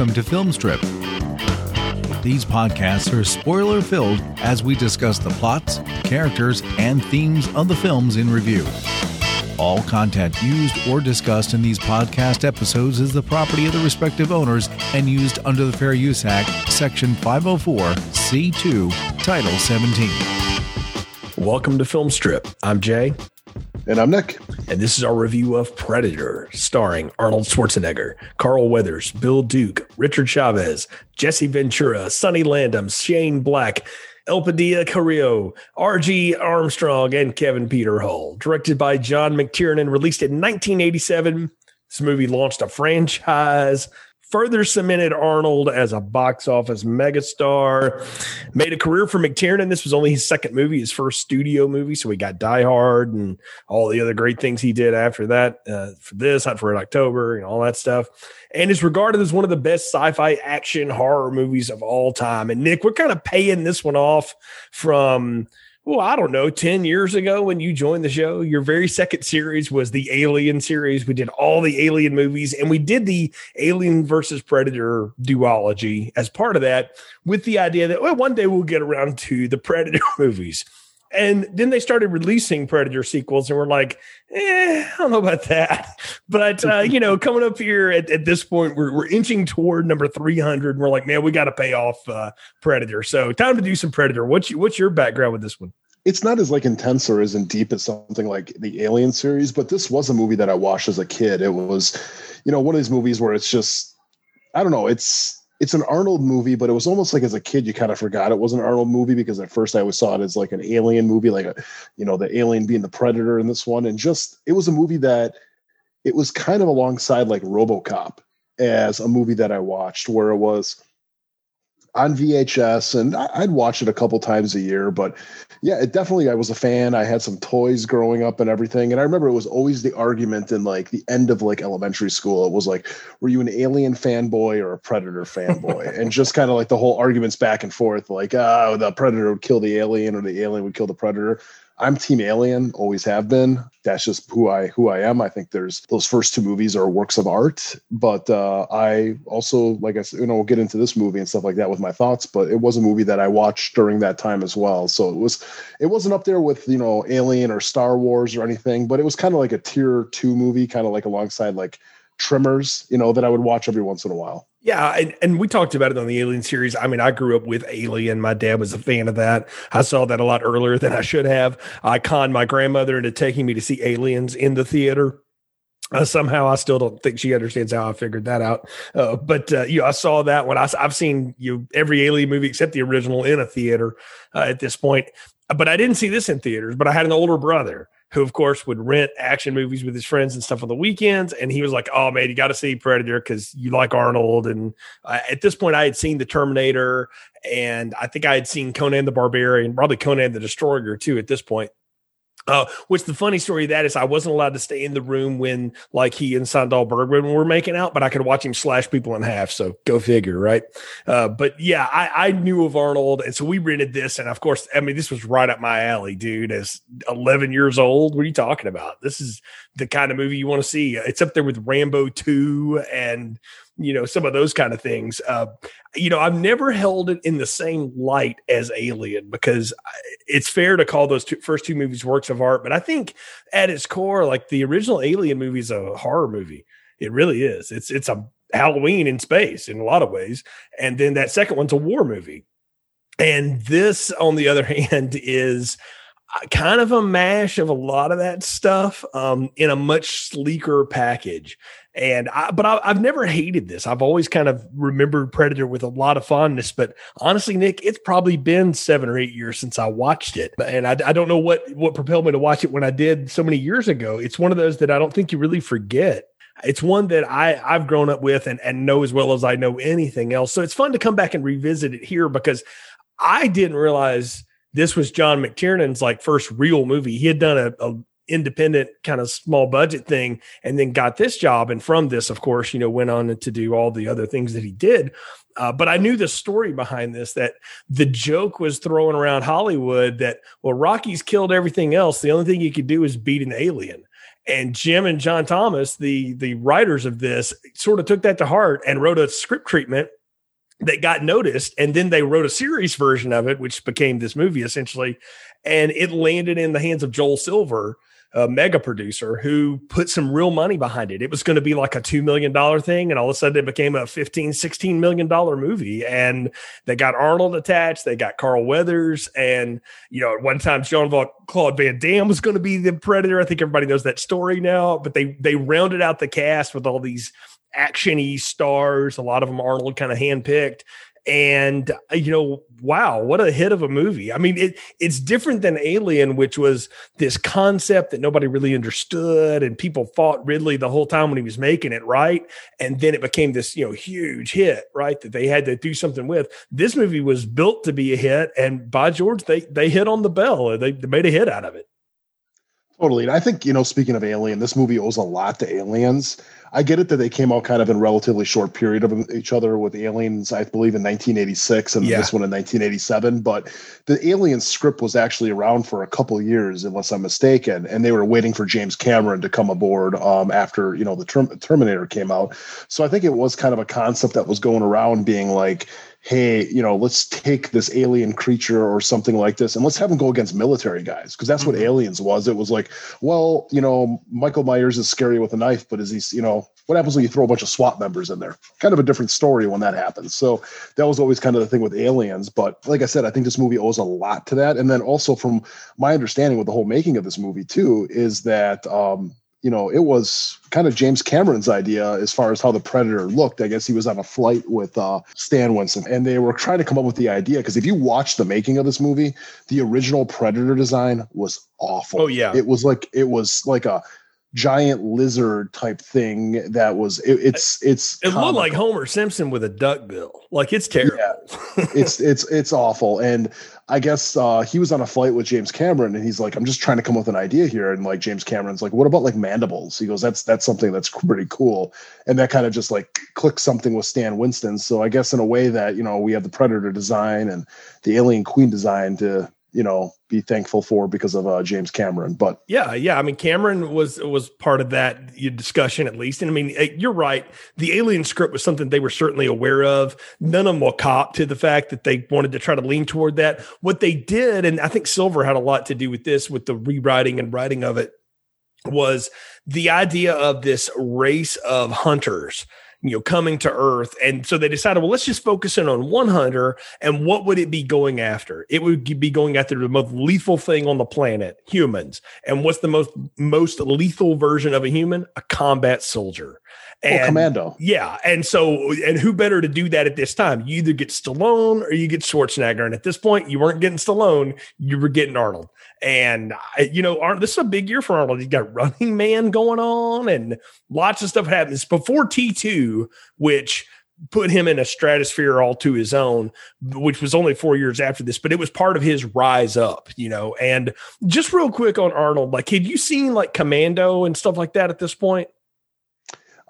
welcome to Filmstrip. These podcasts are spoiler filled as we discuss the plots, characters, and themes of the films in review. All content used or discussed in these podcast episodes is the property of the respective owners and used under the Fair Use Act, Section 504, C2, Title 17. Welcome to Film Strip. I'm Jay. And I'm Nick. And this is our review of Predator, starring Arnold Schwarzenegger, Carl Weathers, Bill Duke, Richard Chaves, Jesse Ventura, Sonny Landham, Shane Black, Elpidia Carrillo, R.G. Armstrong, and Kevin Peter Hall. Directed by John McTiernan, released in 1987. This movie launched a franchise further cemented Arnold as a box office megastar. Made a career for McTiernan. This was only his second movie, his first studio movie. So we got Die Hard and all the other great things he did after that uh, for this, Hunt for Red October, and all that stuff. And is regarded as one of the best sci-fi action horror movies of all time. And Nick, we're kind of paying this one off from well, I don't know, 10 years ago when you joined the show, your very second series was the Alien series. We did all the Alien movies and we did the Alien versus Predator duology as part of that with the idea that, well, one day we'll get around to the Predator movies. And then they started releasing Predator sequels, and we're like, eh, I don't know about that. But, uh, you know, coming up here at, at this point, we're, we're inching toward number 300. And we're like, man, we got to pay off uh, Predator. So time to do some Predator. What's, what's your background with this one? It's not as like intense or as in deep as something like the Alien series, but this was a movie that I watched as a kid. It was, you know, one of these movies where it's just, I don't know, it's it's an Arnold movie, but it was almost like as a kid you kind of forgot it was an Arnold movie because at first I always saw it as like an alien movie, like a you know the alien being the predator in this one, and just it was a movie that it was kind of alongside like RoboCop as a movie that I watched where it was on VHS, and I'd watch it a couple times a year. But yeah, it definitely I was a fan. I had some toys growing up and everything, and I remember it was always the argument in like the end of like elementary school. It was like, were you an Alien fanboy or a Predator fanboy? and just kind of like the whole arguments back and forth, like oh, the Predator would kill the alien or the alien would kill the Predator. I'm Team Alien, always have been. That's just who I who I am. I think there's those first two movies are works of art, but uh, I also like I said, you know, we'll get into this movie and stuff like that with my thoughts. But it was a movie that I watched during that time as well. So it was it wasn't up there with you know Alien or Star Wars or anything, but it was kind of like a tier two movie, kind of like alongside like Tremors, you know, that I would watch every once in a while. Yeah, and, and we talked about it on the Alien series. I mean, I grew up with Alien. My dad was a fan of that. I saw that a lot earlier than I should have. I conned my grandmother into taking me to see Aliens in the theater. Uh, somehow, I still don't think she understands how I figured that out. Uh, but uh, you know, I saw that when I, have seen you know, every Alien movie except the original in a theater uh, at this point. But I didn't see this in theaters. But I had an older brother who of course would rent action movies with his friends and stuff on the weekends. And he was like, "Oh man, you got to see Predator because you like Arnold." And uh, at this point, I had seen the Terminator, and I think I had seen Conan the Barbarian, probably Conan the Destroyer too. At this point, uh, which the funny story of that is I wasn't allowed to stay in the room when like he and Sandahl Bergman were making out, but I could watch him slash people in half. So go figure, right? Uh, but yeah, I, I knew of Arnold, and so we rented this, and of course, I mean, this was right up my alley, dude. As 11 years old, what are you talking about? This is the kind of movie you want to see. It's up there with Rambo 2 and you know some of those kind of things uh, you know i've never held it in the same light as alien because it's fair to call those two, first two movies works of art but i think at its core like the original alien movie is a horror movie. It really is. It's it's a halloween in space in a lot of ways and then that second one's a war movie. And this on the other hand is kind of a mash of a lot of that stuff um, in a much sleeker package. And I, but I, have never hated this. I've always kind of remembered Predator with a lot of fondness. But honestly, Nick, it's probably been seven or eight years since I watched it, and I, I don't know what what propelled me to watch it when I did so many years ago. It's one of those that I don't think you really forget. It's one that I I've grown up with and and know as well as I know anything else. So it's fun to come back and revisit it here because I didn't realize this was John McTiernan's like first real movie. He had done a, a independent kind of small budget thing and then got this job. And from this, of course, you know, went on to do all the other things that he did. Uh, but I knew the story behind this that the joke was throwing around Hollywood that, well, Rocky's killed everything else. The only thing he could do is beat an alien. And Jim and John Thomas, the the writers of this, sort of took that to heart and wrote a script treatment that got noticed. And then they wrote a series version of it, which became this movie essentially. And it landed in the hands of Joel Silver, a mega producer who put some real money behind it. It was going to be like a $2 million thing. And all of a sudden it became a 15, 16 million dollar movie. And they got Arnold attached. They got Carl Weathers. And, you know, at one time, Jean Claude Van Damme was going to be the predator. I think everybody knows that story now, but they, they rounded out the cast with all these actiony stars, a lot of them Arnold kind of handpicked and uh, you know wow what a hit of a movie. I mean it, it's different than alien which was this concept that nobody really understood and people fought ridley the whole time when he was making it right? And then it became this you know huge hit right that they had to do something with. This movie was built to be a hit and by george they they hit on the bell. They, they made a hit out of it. Totally. And i think you know speaking of alien this movie owes a lot to aliens I get it that they came out kind of in relatively short period of each other with Aliens, I believe in 1986 and yeah. this one in 1987. But the Alien script was actually around for a couple years, unless I'm mistaken, and they were waiting for James Cameron to come aboard um, after you know the Term- Terminator came out. So I think it was kind of a concept that was going around, being like, hey, you know, let's take this alien creature or something like this and let's have them go against military guys because that's mm-hmm. what aliens was. It was like, well, you know, Michael Myers is scary with a knife, but is he, you know, what happens when you throw a bunch of SWAT members in there? Kind of a different story when that happens. So that was always kind of the thing with aliens. But like I said, I think this movie owes a lot to that. And then also from my understanding with the whole making of this movie too, is that um, you know, it was kind of James Cameron's idea as far as how the Predator looked. I guess he was on a flight with uh, Stan Winston, and they were trying to come up with the idea. Because if you watch the making of this movie, the original Predator design was awful. Oh yeah, it was like it was like a giant lizard type thing that was it, it's it's it comical. looked like Homer Simpson with a duck bill. Like it's terrible. Yeah. it's it's it's awful. And I guess uh, he was on a flight with James Cameron and he's like, I'm just trying to come up with an idea here. And like James Cameron's like, what about like mandibles? He goes, That's that's something that's pretty cool. And that kind of just like clicks something with Stan Winston. So I guess in a way that, you know, we have the Predator design and the Alien Queen design to you know be thankful for because of uh, James Cameron. But yeah, yeah, I mean Cameron was was part of that discussion at least. And I mean eh, you're right. The Alien script was something they were certainly aware of. None of them will cop to the fact that they wanted to try to lean toward that. What they did, and I think Silver had a lot to do with this, with the rewriting and writing of it, was the idea of this race of hunters you know, coming to Earth. And so they decided, well, let's just focus in on one hunter. And what would it be going after? It would be going after the most lethal thing on the planet, humans. And what's the most most lethal version of a human? A combat soldier. And, commando. Yeah. And so, and who better to do that at this time? You either get Stallone or you get Schwarzenegger. And at this point, you weren't getting Stallone, you were getting Arnold. And, you know, Arnold, this is a big year for Arnold. He's got Running Man going on and lots of stuff happens before T2, which put him in a stratosphere all to his own, which was only four years after this, but it was part of his rise up, you know. And just real quick on Arnold, like, had you seen like Commando and stuff like that at this point?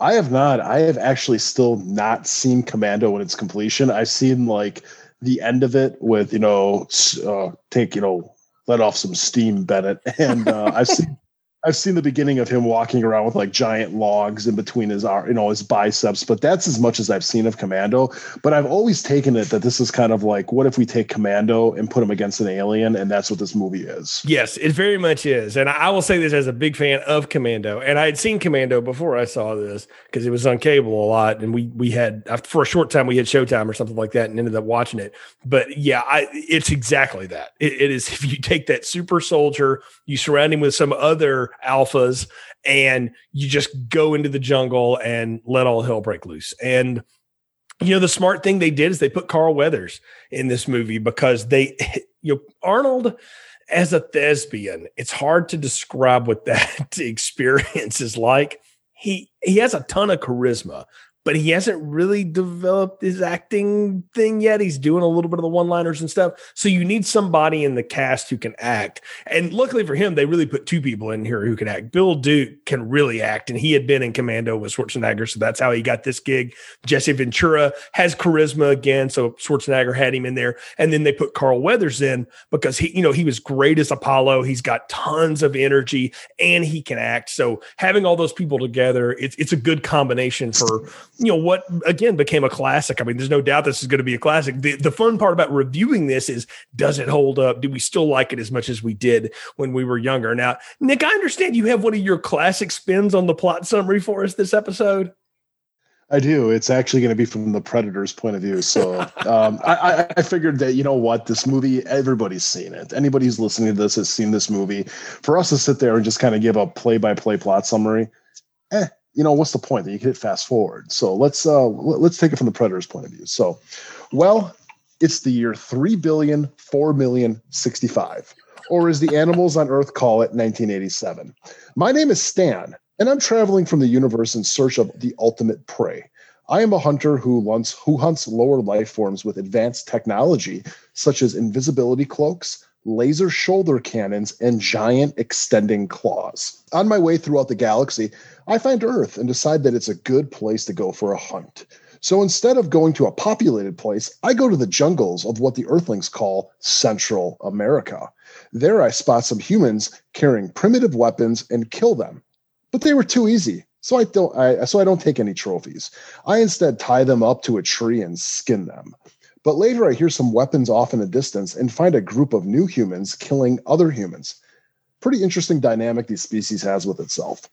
I have not. I have actually still not seen Commando in its completion. I've seen like the end of it with you know uh, take you know let off some steam, Bennett, and uh, I've seen I've seen the beginning of him walking around with like giant logs in between his you know his biceps, but that's as much as I've seen of Commando. But I've always taken it that this is kind of like what if we take Commando and put him against an alien, and that's what this movie is. Yes, it very much is, and I will say this as a big fan of Commando, and I had seen Commando before I saw this because it was on cable a lot, and we we had uh, for a short time we had Showtime or something like that, and ended up watching it. But yeah, I, it's exactly that. It, it is if you take that super soldier, you surround him with some other alphas and you just go into the jungle and let all hell break loose. And you know the smart thing they did is they put Carl Weathers in this movie because they you know Arnold as a thespian, it's hard to describe what that experience is like. He he has a ton of charisma, but he hasn't really developed his acting thing yet. He's doing a little bit of the one liners and stuff. So you need somebody in the cast who can act. And luckily for him, they really put two people in here who can act. Bill Duke can really act, and he had been in Commando with Schwarzenegger. So that's how he got this gig. Jesse Ventura has charisma again. So Schwarzenegger had him in there. And then they put Carl Weathers in because he, you know, he was great as Apollo. He's got tons of energy and he can act. So having all those people together, it's, it's a good combination for you know what again became a classic. I mean, there's no doubt this is going to be a classic. The, the fun part about reviewing this is does it hold up? Do we still like it as much as we did when we were younger? Now, Nick, I understand you have one of your classic spins on the plot summary for us this episode. I do. It's actually going to be from the Predator's point of view. So um, I, I, figured that you know what, this movie, everybody's seen it. Anybody who's listening to this has seen this movie. For us to sit there and just kind of give a play-by-play plot summary, eh, you know, what's the point that you hit fast forward? So let's uh let's take it from the predator's point of view. So, well, it's the year 3 billion 4 million 65 or as the animals on earth call it 1987 my name is stan and i'm traveling from the universe in search of the ultimate prey i am a hunter who hunts who hunts lower life forms with advanced technology such as invisibility cloaks laser shoulder cannons, and giant extending claws. On my way throughout the galaxy, I find Earth and decide that it's a good place to go for a hunt. So instead of going to a populated place, I go to the jungles of what the Earthlings call Central America. There I spot some humans carrying primitive weapons and kill them. But they were too easy, so I don't I, so I don't take any trophies. I instead tie them up to a tree and skin them. But later, I hear some weapons off in the distance and find a group of new humans killing other humans. Pretty interesting dynamic these species has with itself.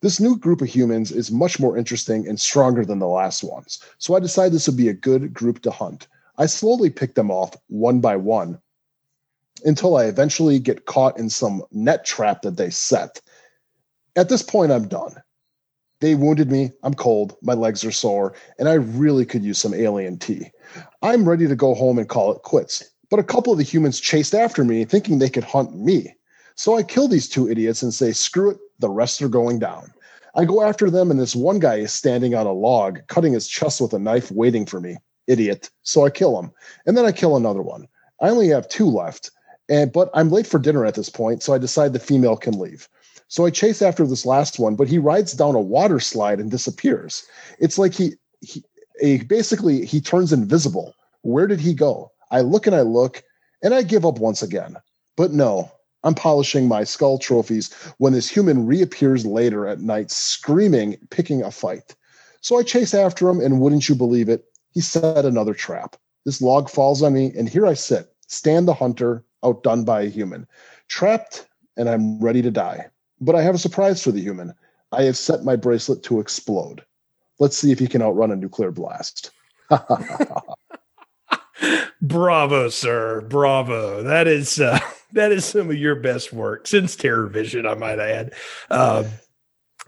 This new group of humans is much more interesting and stronger than the last ones, so I decide this would be a good group to hunt. I slowly pick them off one by one until I eventually get caught in some net trap that they set. At this point, I'm done. They wounded me. I'm cold. My legs are sore, and I really could use some alien tea. I'm ready to go home and call it quits. But a couple of the humans chased after me, thinking they could hunt me. So I kill these two idiots and say, screw it, the rest are going down. I go after them, and this one guy is standing on a log, cutting his chest with a knife, waiting for me. Idiot. So I kill him. And then I kill another one. I only have two left. And but I'm late for dinner at this point, so I decide the female can leave. So I chase after this last one, but he rides down a water slide and disappears. It's like he, he a, basically he turns invisible. Where did he go? I look and I look and I give up once again. But no, I'm polishing my skull trophies when this human reappears later at night screaming, picking a fight. So I chase after him, and wouldn't you believe it? He set another trap. This log falls on me, and here I sit, stand the hunter, outdone by a human, trapped, and I'm ready to die. But I have a surprise for the human. I have set my bracelet to explode. Let's see if he can outrun a nuclear blast. Bravo, sir. Bravo. That is uh, that is some of your best work since Terror Vision, I might add. Uh,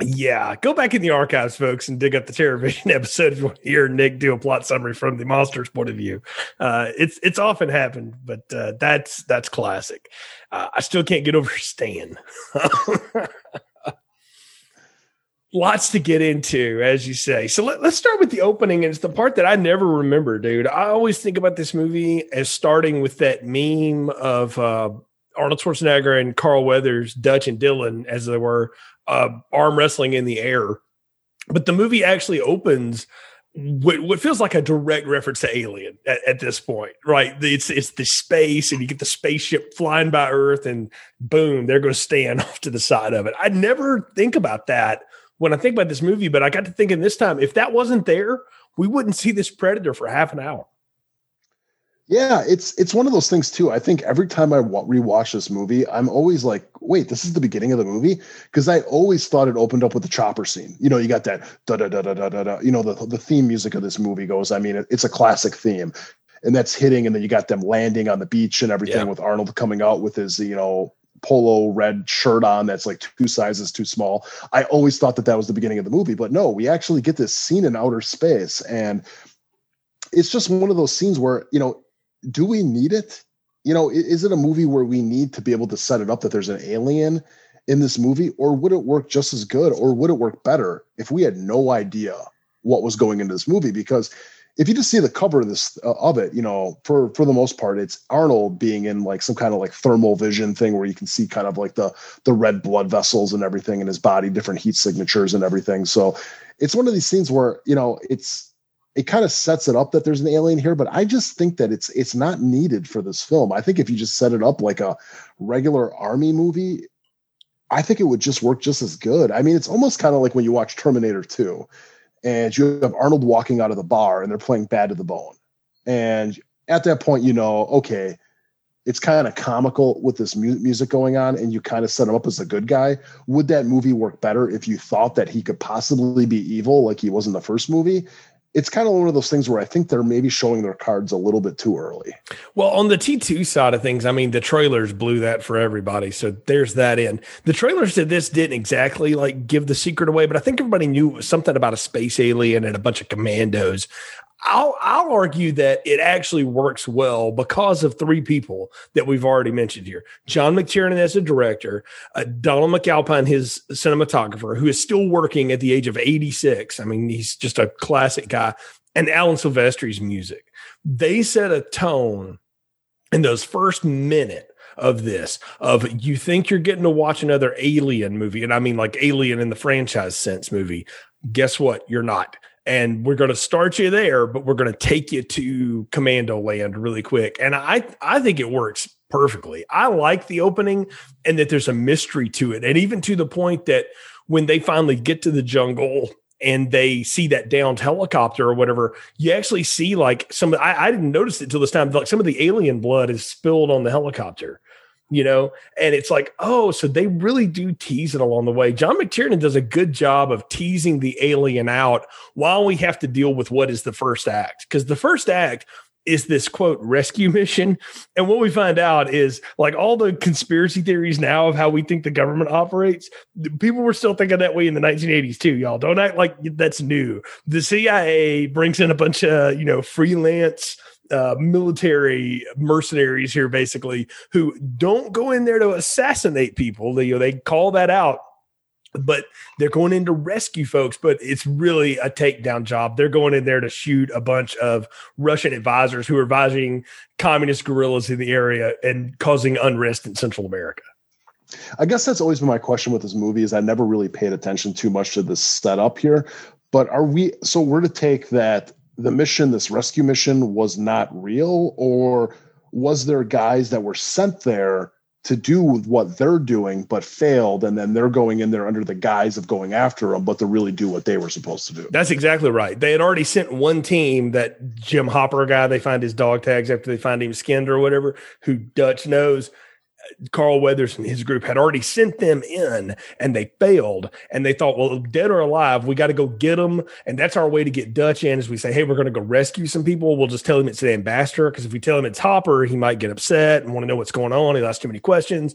yeah, go back in the archives, folks, and dig up the Terror Vision episode if you want to hear Nick do a plot summary from the monster's point of view. Uh, it's it's often happened, but uh, that's that's classic. Uh, I still can't get over Stan. lots to get into, as you say. So let, us start with the opening. And it's the part that I never remember, dude. I always think about this movie as starting with that meme of uh, Arnold Schwarzenegger and Carl Weathers, Dutch and Dillon, as they were, uh, arm wrestling in the air. But the movie actually opens what, what feels like a direct reference to Alien at, at, this point, right? It's it's the space, and you get the spaceship flying by Earth, and boom, they're going to stand off to the side of it. I'd never think about that when I think about this movie, but I got to thinking this time, if that wasn't there, we wouldn't see this predator for half an hour. Yeah, it's it's one of those things too. I think every time I rewatch this movie, I'm always like, "Wait, this is the beginning of the movie?" Because I always thought it opened up with the chopper scene. You know, you got that da da da da da da da. You know, the the theme music of this movie goes. I mean, it's a classic theme, and that's hitting, and then you got them landing on the beach and everything yeah. with Arnold coming out with his you know polo red shirt on that's like two sizes too small. I always thought that that was the beginning of the movie, but no, we actually get this scene in outer space, and it's just one of those scenes where you know, do we need it? You know, is it a movie where we need to be able to set it up that there's an alien in this movie, or would it work just as good, or would it work better if we had no idea what was going into this movie because if you just see the cover of this uh, of it, you know, for for the most part, it's Arnold being in like some kind of like thermal vision thing where you can see kind of like the the red blood vessels and everything in his body, different heat signatures and everything. So it's one of these scenes where you know it's it kind of sets it up that there's an alien here, but I just think that it's it's not needed for this film. I think if you just set it up like a regular army movie, I think it would just work just as good. I mean, it's almost kind of like when you watch Terminator 2 and you have Arnold walking out of the bar and they're playing Bad to the Bone. And at that point, you know, okay, it's kind of comical with this mu- music going on and you kind of set him up as a good guy. Would that movie work better if you thought that he could possibly be evil like he was in the first movie? It's kind of one of those things where I think they're maybe showing their cards a little bit too early. Well, on the T2 side of things, I mean, the trailers blew that for everybody. So there's that in. The trailers to this didn't exactly like give the secret away, but I think everybody knew something about a space alien and a bunch of commandos. I'll I'll argue that it actually works well because of three people that we've already mentioned here. John McTiernan as a director, uh, Donald McAlpine, his cinematographer, who is still working at the age of 86. I mean, he's just a classic guy, and Alan Silvestri's music. They set a tone in those first minute of this of you think you're getting to watch another alien movie and i mean like alien in the franchise sense movie guess what you're not and we're going to start you there, but we're going to take you to Commando Land really quick. And I I think it works perfectly. I like the opening and that there's a mystery to it, and even to the point that when they finally get to the jungle and they see that downed helicopter or whatever, you actually see like some. I, I didn't notice it till this time. Like some of the alien blood is spilled on the helicopter you know? And it's like oh so they really do tease it along the way. John mctiernan does a good job of teasing the alien out while we have to deal with what is the first act. Because the first act is this quote rescue mission. And what we find out is like all the conspiracy theories now of how we think the government operates people were still thinking that way in the 1980s too y'all. Don't act like that's new. The cia brings in a bunch of you know freelance uh, military mercenaries here, basically, who don't go in there to assassinate people. They, you know, they call that out, but they're going in to rescue folks. But it's really a takedown job. They're going in there to shoot a bunch of Russian advisors who are advising communist guerrillas in the area and causing unrest in Central America. I guess that's always been my question with this movie is I never really paid attention too much to the setup here. But are we so we're to take that the mission, this rescue mission, was not real, or was there guys that were sent there to do what they're doing but failed, and then they're going in there under the guise of going after them, but to really do what they were supposed to do? That's exactly right. They had already sent one team, that Jim Hopper guy. They find his dog tags after they find him skinned or whatever, who Dutch knows Carl Weathers and his group had already sent them in and they failed. And they thought, well, dead or alive, we got to go get them. And that's our way to get Dutch in is we say, hey, we're going to go rescue some people. We'll just tell him it's the ambassador. Because if we tell him it's Hopper, he might get upset and want to know what's going on. He asks too many questions.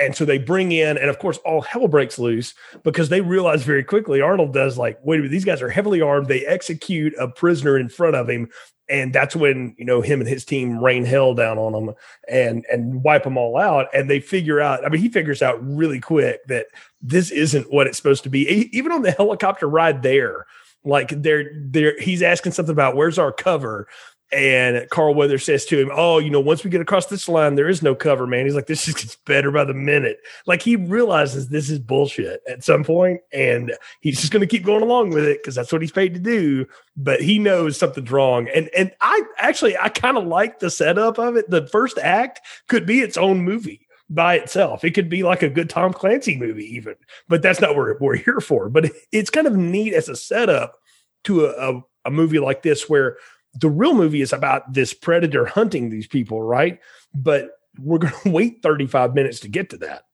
And so they bring in, and of course, all hell breaks loose because they realize very quickly Arnold does like, wait a minute, these guys are heavily armed. They execute a prisoner in front of him. And that's when you know him and his team rain hell down on them and and wipe them all out. And they figure out i mean he figures out really quick that this isn't what it's supposed to be. Even on the helicopter ride there like they're they're he's asking something about where's our cover and Carl Weather says to him, Oh, you know, once we get across this line, there is no cover, man. He's like, This just gets better by the minute. Like he realizes this is bullshit at some point, and he's just going to keep going along with it because that's what he's paid to do. But he knows something's wrong. And and I actually I kind of like the setup of it. The first act could be its own movie by itself. It could be like a good Tom Clancy movie, even, but that's not what we're here for. But it's kind of neat as a setup to a, a, a movie like this where the real movie is about this predator hunting these people, right? But we're going to wait 35 minutes to get to that.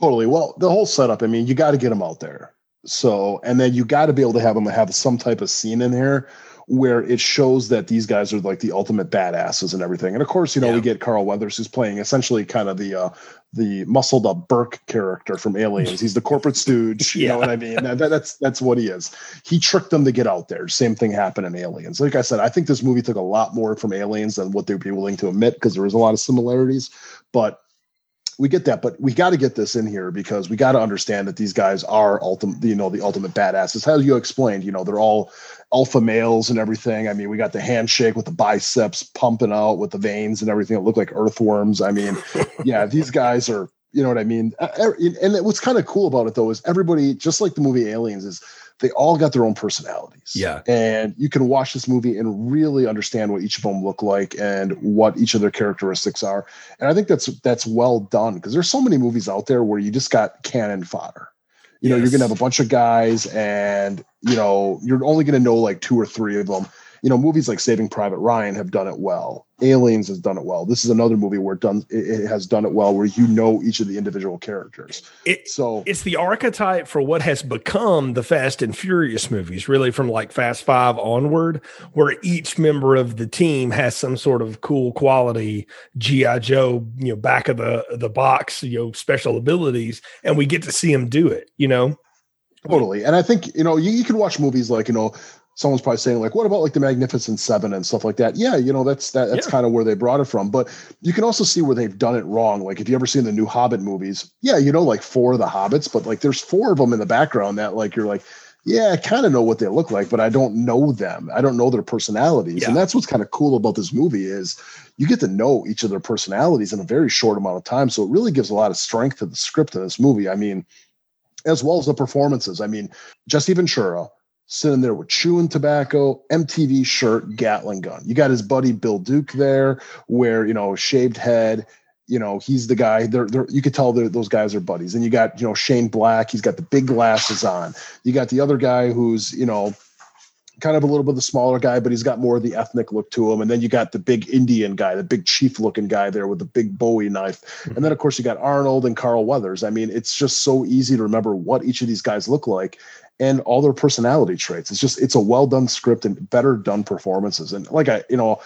Totally. Well, the whole setup, I mean, you got to get them out there. So, and then you got to be able to have them have some type of scene in here where it shows that these guys are like the ultimate badasses and everything. And of course, you know, yeah. we get Carl Weathers who's playing essentially kind of the uh the muscled up Burke character from Aliens. He's the corporate stooge, you yeah. know what I mean? That, that's that's what he is. He tricked them to get out there. Same thing happened in Aliens. Like I said, I think this movie took a lot more from Aliens than what they'd be willing to admit because there was a lot of similarities. But we get that, but we got to get this in here because we got to understand that these guys are ultimate, you know, the ultimate badasses. How you explained, you know, they're all alpha males and everything. I mean, we got the handshake with the biceps pumping out with the veins and everything that look like earthworms. I mean, yeah, these guys are, you know what I mean? And what's kind of cool about it though is everybody, just like the movie Aliens, is they all got their own personalities. Yeah. And you can watch this movie and really understand what each of them look like and what each of their characteristics are. And I think that's that's well done because there's so many movies out there where you just got cannon fodder. You yes. know, you're gonna have a bunch of guys and you know, you're only gonna know like two or three of them you know, movies like Saving Private Ryan have done it well. Aliens has done it well. This is another movie where it done it has done it well, where you know each of the individual characters. It, so it's the archetype for what has become the Fast and Furious movies, really from like Fast Five onward, where each member of the team has some sort of cool quality, GI Joe, you know, back of the the box, you know, special abilities, and we get to see them do it. You know. Totally. And I think, you know, you, you can watch movies like, you know, someone's probably saying like what about like the magnificent seven and stuff like that? Yeah you know that's that, that's yeah. kind of where they brought it from. But you can also see where they've done it wrong. Like if you ever seen the new hobbit movies yeah you know like four of the hobbits but like there's four of them in the background that like you're like yeah i kind of know what they look like but i don't know them. I don't know their personalities. Yeah. and that's what's kind of cool about this movie is you get to know each of their personalities in a very short amount of time. So it really gives a lot of strength to the script of this movie. I mean as well as the performances. I mean jesse ventura sitting there with chewing tobacco, MTV shirt, Gatling gun. You got his buddy Bill Duke there, where you know shaved head. You know he's the guy. They're, they're you could tell those guys are buddies. And you got you know Shane Black. He's got the big glasses on. You got the other guy who's you know kind of a little bit of the smaller guy, but he's got more of the ethnic look to him. And then you got the big Indian guy, the big chief looking guy there with the big Bowie knife. Hmm. And then of course you got Arnold and Carl Weathers. I mean, it's just so easy to remember what each of these guys look like and all their personality traits. It's just it's a well done script and better done performances. And like I, you know,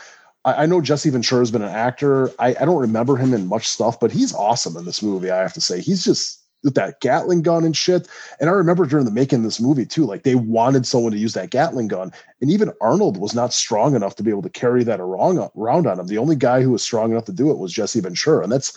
I, I know Jesse Ventura has been an actor. I, I don't remember him in much stuff, but he's awesome in this movie. I have to say, he's just with that Gatling gun and shit. And I remember during the making of this movie too, like they wanted someone to use that Gatling gun, and even Arnold was not strong enough to be able to carry that around, around on him. The only guy who was strong enough to do it was Jesse Ventura, and that's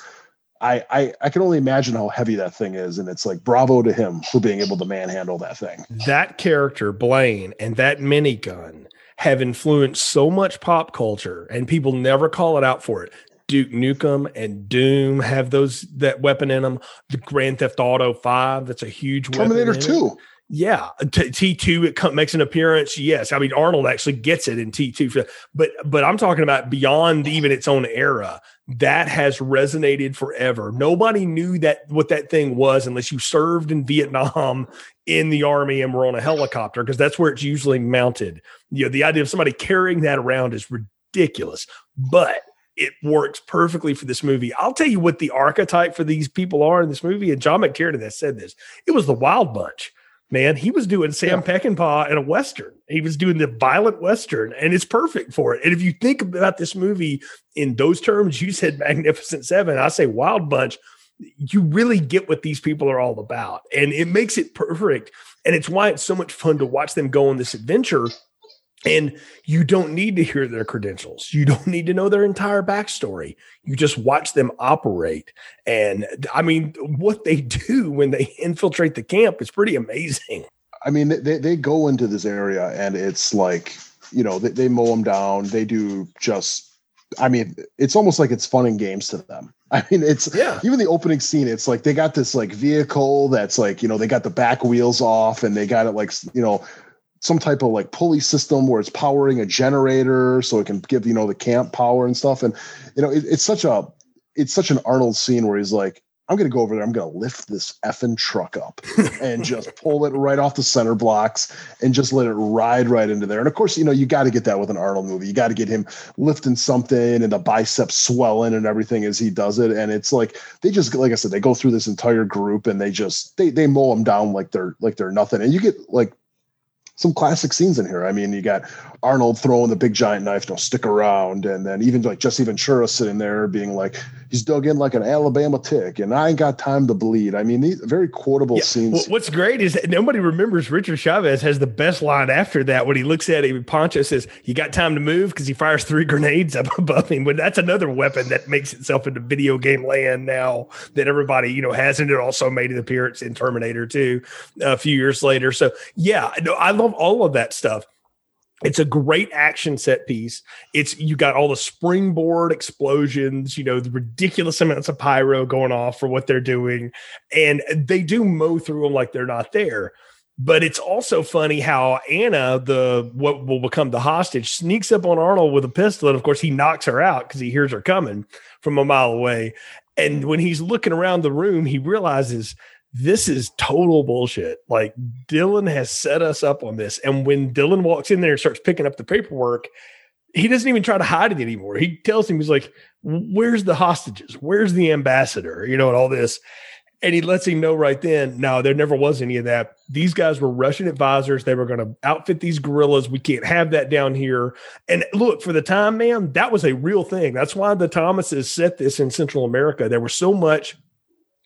I, I I can only imagine how heavy that thing is, and it's like bravo to him for being able to manhandle that thing. That character Blaine and that minigun have influenced so much pop culture, and people never call it out for it. Duke Nukem and Doom have those that weapon in them. The Grand Theft Auto Five, that's a huge one. Terminator Two. Yeah, uh, T two it makes an appearance. Yes, I mean Arnold actually gets it in T two, but but I'm talking about beyond even its own era. That has resonated forever. Nobody knew that what that thing was unless you served in Vietnam in the army and were on a helicopter because that's where it's usually mounted. You know, the idea of somebody carrying that around is ridiculous, but it works perfectly for this movie. I'll tell you what the archetype for these people are in this movie, and John McTiernan has said this. It was the Wild Bunch man, he was doing Sam yeah. Peckinpah in a Western. He was doing the violent Western, and it's perfect for it. And if you think about this movie in those terms, you said Magnificent Seven, I say Wild Bunch. You really get what these people are all about, and it makes it perfect. And it's why it's so much fun to watch them go on this adventure and you don't need to hear their credentials. You don't need to know their entire backstory. You just watch them operate. And I mean, what they do when they infiltrate the camp is pretty amazing. I mean, they, they go into this area and it's like, you know, they, they mow them down. They do just, I mean, it's almost like it's fun and games to them. I mean, it's yeah. even the opening scene. It's like they got this like vehicle that's like you know they got the back wheels off and they got it like you know some type of like pulley system where it's powering a generator so it can give you know the camp power and stuff. And you know it, it's such a it's such an arnold scene where he's like i'm gonna go over there i'm gonna lift this effing truck up and just pull it right off the center blocks and just let it ride right into there. And of course you know you got to get that with an arnold movie. You got to get him lifting something and the biceps swelling and everything as he does it. And it's like they just like i said they go through this entire group and they just they they mow them down like they're like they're nothing. And you get like some classic scenes in here. I mean, you got Arnold throwing the big giant knife, don't stick around. And then even like Jesse Ventura sitting there being like, he's dug in like an Alabama tick, and I ain't got time to bleed. I mean, these very quotable yeah. scenes. Well, what's great is that nobody remembers Richard Chaves has the best line after that when he looks at him. Pancho says, "You got time to move?" Because he fires three grenades up above him. But that's another weapon that makes itself into video game land now that everybody you know has, and it also made an appearance in Terminator 2 a few years later. So yeah, no, I love all of that stuff. It's a great action set piece. It's you got all the springboard explosions, you know, the ridiculous amounts of pyro going off for what they're doing, and they do mow through them like they're not there. But it's also funny how Anna, the what will become the hostage, sneaks up on Arnold with a pistol, and of course he knocks her out because he hears her coming from a mile away. And when he's looking around the room, he realizes this is total bullshit. Like Dillon has set us up on this. And when Dillon walks in there and starts picking up the paperwork, he doesn't even try to hide it anymore. He tells him, he's like, Where's the hostages? Where's the ambassador? You know, and all this. And he lets him know right then, no, there never was any of that. These guys were Russian advisors. They were going to outfit these guerrillas. We can't have that down here. And look, for the time, man, that was a real thing. That's why the Thomases set this in Central America. There was so much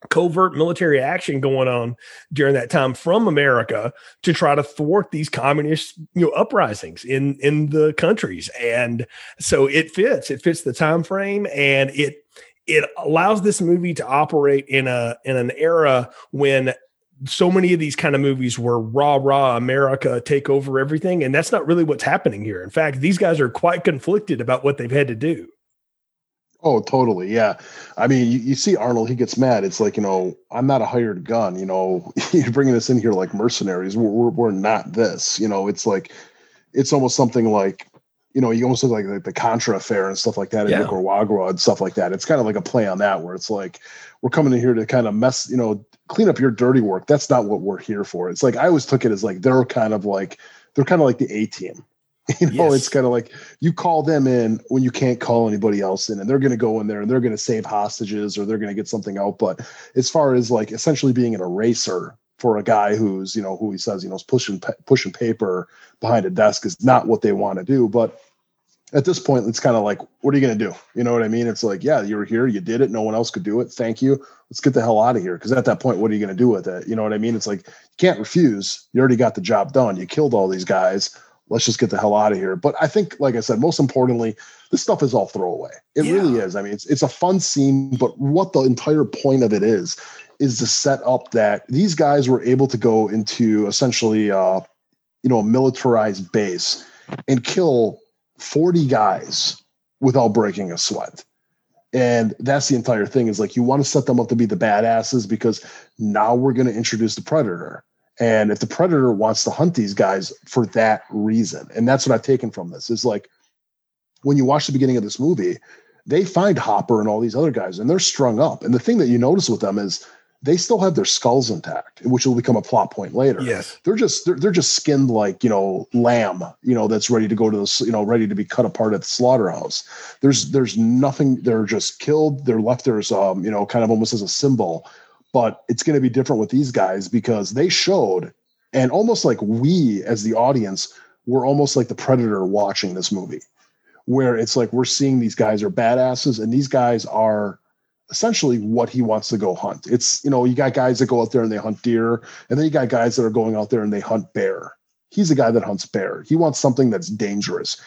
covert military action going on during that time from America to try to thwart these communist you know uprisings in in the countries. And so it fits it fits the time frame and it it allows this movie to operate in a in an era when so many of these kind of movies were raw raw america take over everything and that's not really what's happening here. In fact these guys are quite conflicted about what they've had to do Oh, totally. Yeah. I mean, you, you, see Arnold, he gets mad. It's like, you know, I'm not a hired gun. You know, you're bringing us in here like mercenaries. We're, we're, we're, not this. You know, it's like, it's almost something like, you know, you almost look like, like the Contra affair and stuff like that in yeah. Nicaragua and stuff like that. It's kind of like a play on that where it's like, we're coming in here to kind of mess, you know, clean up your dirty work. That's not what we're here for. It's like, I always took it as like, they're kind of like, they're kind of like the A team You know, yes. it's kind of like you call them in when you can't call anybody else in, and they're going to go in there and they're going to save hostages or they're going to get something out. But as far as like essentially being an eraser for a guy who's you know who he says you know is pushing pushing paper behind a desk is not what they want to do. But at this point, it's kind of like, what are you going to do? You know what I mean? It's like, yeah, you were here, you did it, no one else could do it. Thank you. Let's get the hell out of here. Because at that point, what are you going to do with it? You know what I mean? It's like you can't refuse. You already got the job done. You killed all these guys let's just get the hell out of here. But I think, like I said, most importantly, this stuff is all throwaway. It yeah. really is. I mean, it's it's a fun scene, but what the entire point of it is is to set up that these guys were able to go into essentially, uh, you know, a militarized base and kill forty guys without breaking a sweat. And that's the entire thing is like you want to set them up to be the badasses because now we're going to introduce the predator and if the predator wants to hunt these guys for that reason, and that's what I've taken from this is like when you watch the beginning of this movie, they find Hopper and all these other guys, and they're strung up. And the thing that you notice with them is they still have their skulls intact, which will become a plot point later. Yes, they're just they're, they're just skinned like you know lamb, you know that's ready to go to the you know ready to be cut apart at the slaughterhouse. There's there's nothing. They're just killed. They're left there as um you know kind of almost as a symbol but it's going to be different with these guys because they showed and almost like we as the audience were almost like the predator watching this movie where it's like we're seeing these guys are badasses and these guys are essentially what he wants to go hunt. It's you know you got guys that go out there and they hunt deer and then you got guys that are going out there and they hunt bear. He's a guy that hunts bear. He wants something that's dangerous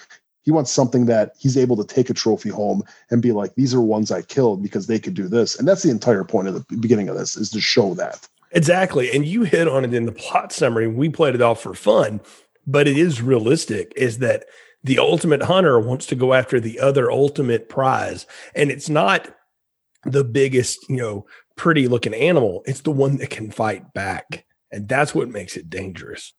he wants something that he's able to take a trophy home and be like, these are ones I killed because they could do this. And that's the entire point of the beginning of this is to show that. Exactly. And you hit on it in the plot summary. We played it off for fun, but it is realistic is that the ultimate hunter wants to go after the other ultimate prize. And it's not the biggest, you know, pretty looking animal. It's the one that can fight back. And that's what makes it dangerous.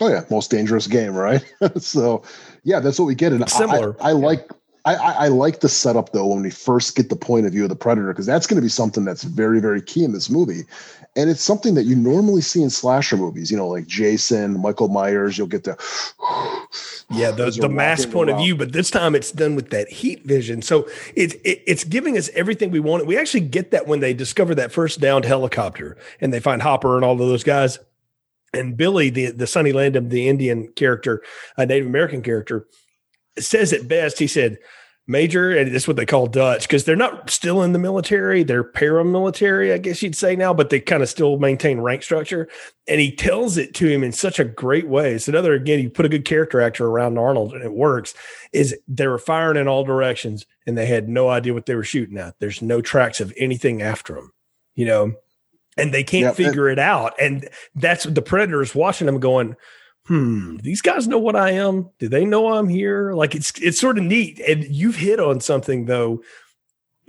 Oh yeah, most dangerous game, right? so yeah, that's what we get. And Similar. I, I like I, I, like the setup though when we first get the point of view of the predator because that's going to be something that's very very key in this movie, and it's something that you normally see in slasher movies. You know, like Jason, Michael Myers. You'll get the yeah the the mask point around. of view, but this time it's done with that heat vision. So it's it, it's giving us everything we want. We actually get that when they discover that first downed helicopter and they find Hopper and all of those guys and Billy, the the Sonny Landham, the Indian character, a Native American character, says it best. He said, major, and that's what they call Dutch because they're not still in the military. They're paramilitary, I guess you'd say now, but they kind of still maintain rank structure. And he tells it to him in such a great way. It's another, again, you put a good character actor around Arnold and it works. Is they were firing in all directions and they had no idea what they were shooting at. There's no tracks of anything after them, you know, and they can't yeah, figure it out. And that's the predators watching them going, hmm, these guys know what I am. Do they know I'm here? Like it's it's sort of neat. And you've hit on something though.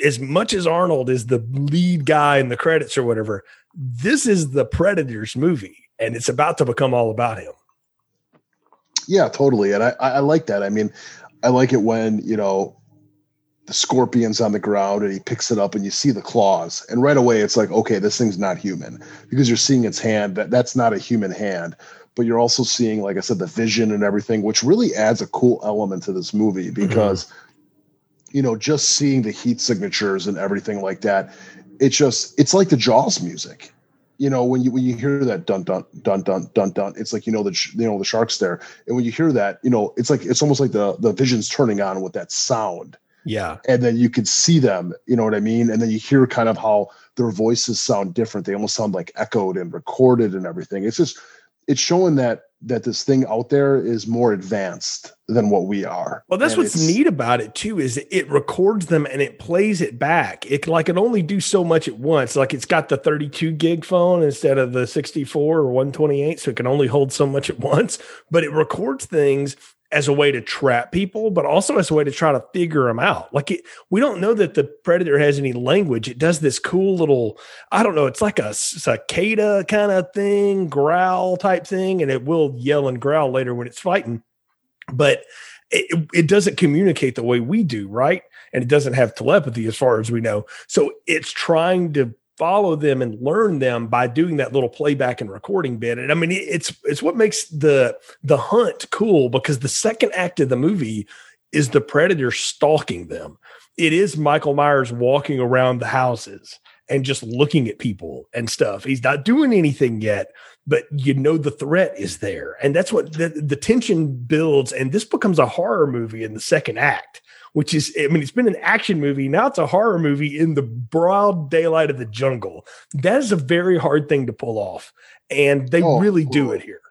As much as Arnold is the lead guy in the credits or whatever, this is the Predators movie, and it's about to become all about him. Yeah, totally. And I, I like that. I mean, I like it when, you know, the scorpion's on the ground and he picks it up and you see the claws. And right away it's like, okay, this thing's not human because you're seeing its hand. That that's not a human hand but you're also seeing, like I said, the vision and everything, which really adds a cool element to this movie mm-hmm. because, mm-hmm. you know, just seeing the heat signatures and everything like that, it's just it's like the Jaws music. You know, when you when you hear that dun dun dun dun dun dun, it's like you know the you know the sharks there, and when you hear that, you know, it's like it's almost like the the vision's turning on with that sound. Yeah, and then you can see them. You know what I mean? And then you hear kind of how their voices sound different. They almost sound like echoed and recorded and everything. It's just it's showing that that this thing out there is more advanced than what we are. Well, that's and what's neat about it too is it records them and it plays it back. It like it only do so much at once. Like it's got the 32 gig phone instead of the 64 or 128, so it can only hold so much at once. But it records things as a way to trap people, but also as a way to try to figure them out. Like it, we don't know that the predator has any language. It does this cool little, I don't know, it's like a cicada kind of thing, growl type thing, and it will yell and growl later when it's fighting. But it, it doesn't communicate the way we do, right? And it doesn't have telepathy as far as we know. So it's trying to follow them and learn them by doing that little playback and recording bit. And I mean, it's it's what makes the the hunt cool because the second act of the movie is the predator stalking them. It is Michael Myers walking around the houses and just looking at people and stuff. He's not doing anything yet, but you know the threat is there. And that's what the, the tension builds. And this becomes a horror movie in the second act which is, I mean, it's been an action movie. Now it's a horror movie in the broad daylight of the jungle. That is a very hard thing to pull off. And they oh, really do it here.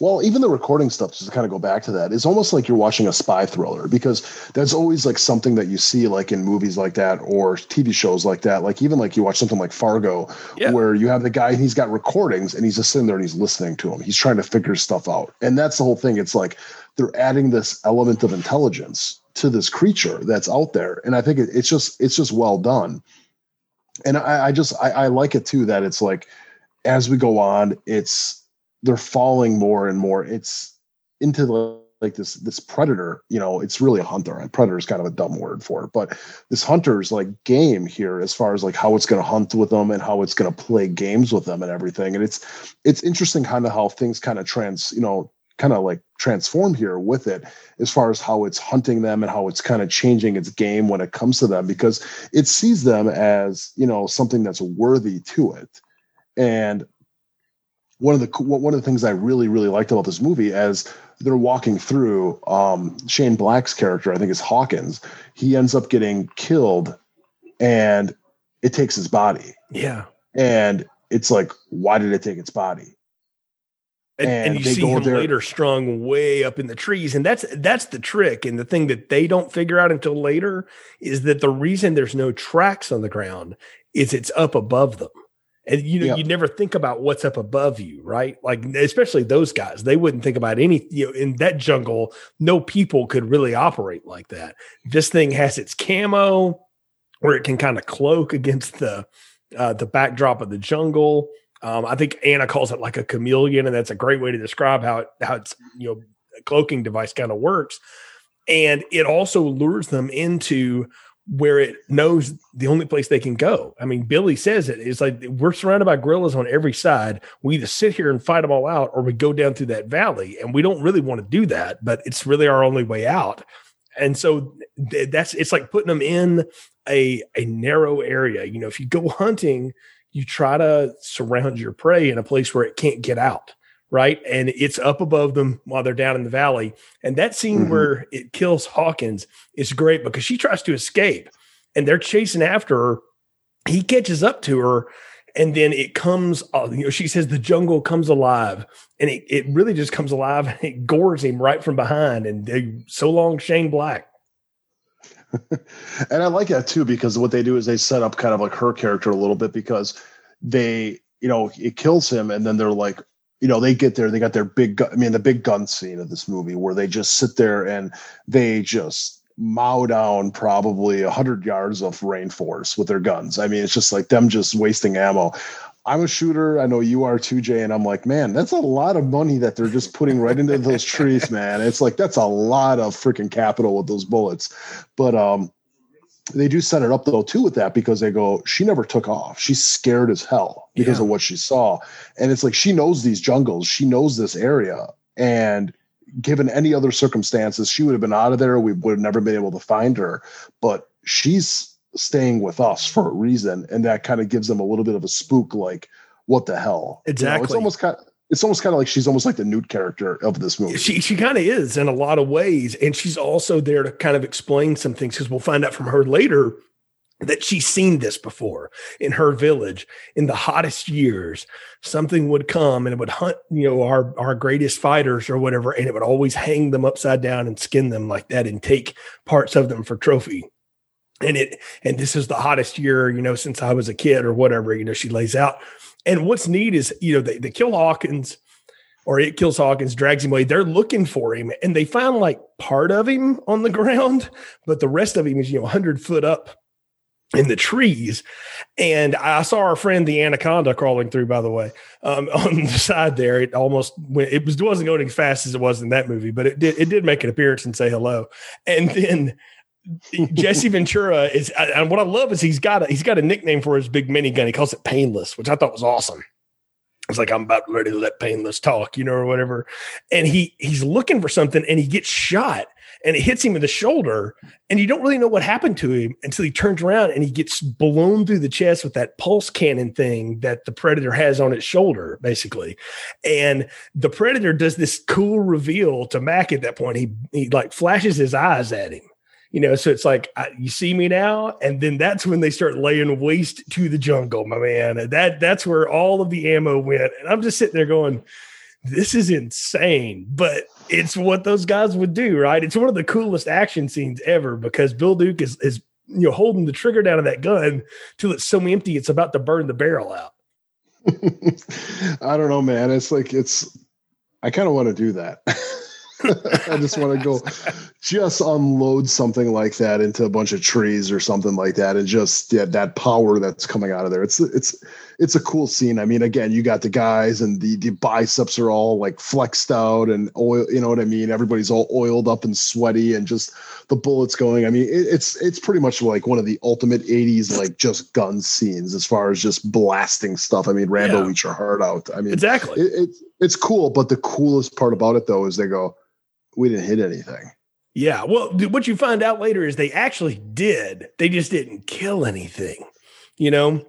Well, even the recording stuff, just to kind of go back to that, is almost like you're watching a spy thriller because that's always like something that you see like in movies like that or TV shows like that. Like even like you watch something like Fargo, yeah. where you have the guy and he's got recordings and he's just sitting there and he's listening to him. He's trying to figure stuff out. And that's the whole thing. It's like they're adding this element of intelligence to this creature that's out there. And i think it, it's just it's just well done. And i, I just I, I like it too that it's like as we go on it's they're falling more and more. It's into the like this this predator you know it's really a hunter and predator is kind of a dumb word for it but this hunter's like game here as far as like how it's going to hunt with them and how it's going to play games with them and everything. And it's it's interesting kind of how things kind of trans you know kind of like transform here with it as far as how it's hunting them and how it's kind of changing its game when it comes to them because it sees them as you know something that's worthy to it. And one of the one of the things i really really liked about this movie as they're walking through um, shane black's character i think is hawkins he ends up getting killed and it takes his body. Yeah. And it's like why did it take its body and, and, and you see him there. later strung way up in the trees. And that's that's the trick. And the thing that they don't figure out until later is that the reason there's no tracks on the ground is it's up above them. And you know yep. you never think about what's up above you right? Like especially those guys they wouldn't think about any you know in that jungle no people could really operate like that. This thing has its camo where it can kind of cloak against the uh, the backdrop of the jungle um, I think Anna calls it like a chameleon, and that's a great way to describe how it, how it's you know cloaking device kind of works. And it also lures them into where it knows the only place they can go. I mean, Billy says it. It's like we're surrounded by guerrillas on every side. We either sit here and fight them all out, or we go down through that valley, and we don't really want to do that, but it's really our only way out. And so that's it's like putting them in a a narrow area. You know, if you go hunting you try to surround your prey in a place where it can't get out right? And it's up above them while they're down in the valley. And that scene mm-hmm. where it kills Hawkins is great because she tries to escape and they're chasing after her. He catches up to her and then it comes uh, you know she says the jungle comes alive and it, it really just comes alive and it gores him right from behind and they, so long shane black and i like that too because what they do is they set up kind of like her character a little bit because they you know it kills him and then they're like you know, they get there, they got their big, gun, I mean, the big gun scene of this movie where they just sit there and they just mow down probably a hundred yards of rainforest with their guns. I mean, it's just like them just wasting ammo. I'm a shooter. I know you are too, Jay. And I'm like, man, that's a lot of money that they're just putting right into those trees, man. It's like that's a lot of freaking capital with those bullets. But um, they do set it up though too with that because they go she never took off she's scared as hell because yeah. of what she saw and it's like she knows these jungles she knows this area and given any other circumstances she would have been out of there we would have never been able to find her but she's staying with us for a reason and that kind of gives them a little bit of a spook like what the hell exactly you know, it's almost kind of, it's almost kind of like she's almost like the Newt character of this movie. She she kind of is in a lot of ways, and she's also there to kind of explain some things because we'll find out from her later that she's seen this before in her village in the hottest years. Something would come and it would hunt, you know, our our greatest fighters or whatever, and it would always hang them upside down and skin them like that and take parts of them for trophy and it and this is the hottest year you know since i was a kid or whatever you know she lays out and what's neat is, you know, they, they kill Hawkins or it kills Hawkins, drags him away. They're looking for him and they found like part of him on the ground, but the rest of him is, you know, 100 foot up in the trees. And I saw our friend the anaconda crawling through, by the way, um, on the side there. It almost went, it was wasn't going as fast as it was in that movie, but it did it did make an appearance and say hello. And then Jesse Ventura is, and what I love is he's got a he's got a nickname for his big minigun. He calls it Painless, which I thought was awesome. It's like I'm about ready to let Painless talk, you know, or whatever. And he he's looking for something, and he gets shot, and it hits him in the shoulder, and you don't really know what happened to him until he turns around and he gets blown through the chest with that pulse cannon thing that the predator has on its shoulder, basically. And the predator does this cool reveal to Mac at that point. He he like flashes his eyes at him you know so it's like you see me now? And then that's when they start laying waste to the jungle my man. That that's where all of the ammo went. And i'm just sitting there going this is insane. But it's what those guys would do right? It's one of the coolest action scenes ever because bill duke is is you know holding the trigger down of that gun till it's so empty it's about to burn the barrel out. I don't know man. It's like it's i kind of want to do that I just want to go just unload something like that into a bunch of trees or something like that and just yeah, that power that's coming out of there. It's it's it's a cool scene. I mean, again, you got the guys and the the biceps are all like flexed out and oil, you know what I mean? Everybody's all oiled up and sweaty and just the bullets going. I mean, it, it's it's pretty much like one of the ultimate 80s like just gun scenes as far as just blasting stuff. I mean, Rambo yeah. eats your heart out. I mean, exactly. It, it's it's cool, but the coolest part about it though is they go we didn't hit anything. Yeah. Well, what you find out later is they actually did. They just didn't kill anything, you know?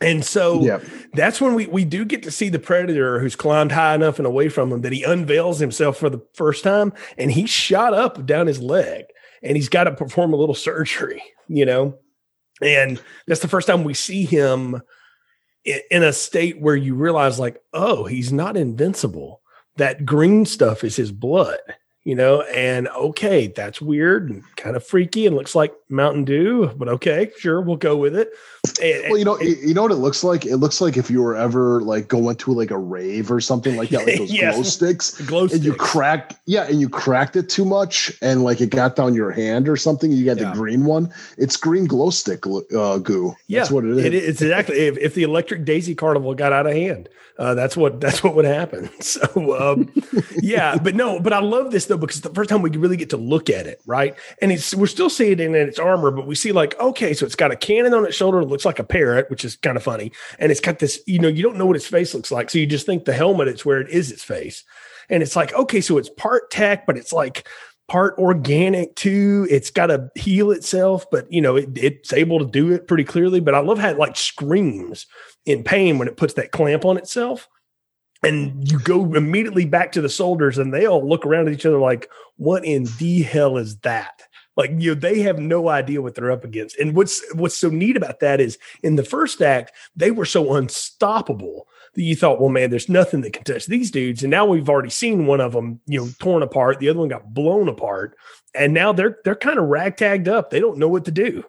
And so yeah. that's when we, we do get to see the predator who's climbed high enough and away from him that he unveils himself for the first time and he's shot up down his leg and he's got to perform a little surgery, you know? And that's the first time we see him in, in a state where you realize, like, oh, he's not invincible. That green stuff is his blood you know, and okay, that's weird kind of freaky and looks like Mountain Dew, but okay, sure, we'll go with it. And, well, you know, and, you know what it looks like? It looks like if you were ever like going to like a rave or something like that, like those yes, glow sticks, glow and sticks. you crack, yeah, and you cracked it too much, and like it got down your hand or something. You got yeah. the green one. It's green glow stick uh, goo. Yeah, that's what it is. It, it's exactly if, if the Electric Daisy Carnival got out of hand, uh, that's what that's what would happen. So, um, yeah, but no, but I love this though because the first time we really get to look at it, right? And it's we're still seeing it in its armor, but we see like okay, so it's got a cannon on its shoulder, looks like a parrot, which is kind of funny, and it's got this, you know, you don't know what its face looks like, so you just think the helmet it's where it is its face, and it's like okay, so it's part tech, but it's like part organic too. It's got to heal itself, but you know, it, it's able to do it pretty clearly. But I love how it like screams in pain when it puts that clamp on itself. and you go immediately back to the soldiers and they all look around at each other like what in the hell is that like you know they have no idea what they're up against and what's what's so neat about that is in the first act they were so unstoppable that you thought well man there's nothing that can touch these dudes and now we've already seen one of them you know torn apart the other one got blown apart and now they're they're kind of ragtagged up they don't know what to do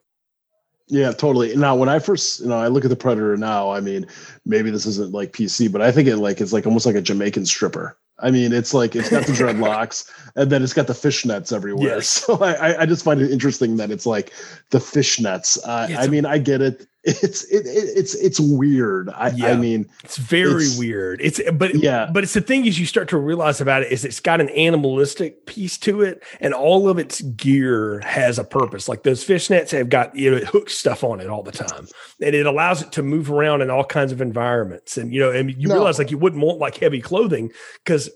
yeah, totally. Now, when I first, you know, I look at the Predator now. I mean, maybe this isn't like PC, but I think it like it's like almost like a Jamaican stripper. I mean, it's like it's got the dreadlocks and then it's got the fishnets everywhere. Yes. So I, I just find it interesting that it's like the fishnets. Uh, I mean, I get it it's it, it's it's weird. I, yeah. I mean, it's very it's, weird. It's but yeah, but it's the thing is you start to realize about it is it's got an animalistic piece to it, and all of its gear has a purpose. Like those fishnets have got you know it hooks stuff on it all the time, and it allows it to move around in all kinds of environments. And you know, and you no. realize like you wouldn't want like heavy clothing because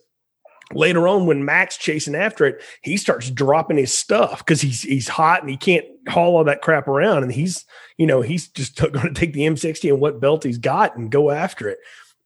later on when Mac's chasing after it, he starts dropping his stuff because he's he's hot and he can't haul all that crap around. And he's, you know, he's just going to take the M60 and what belt he's got and go after it.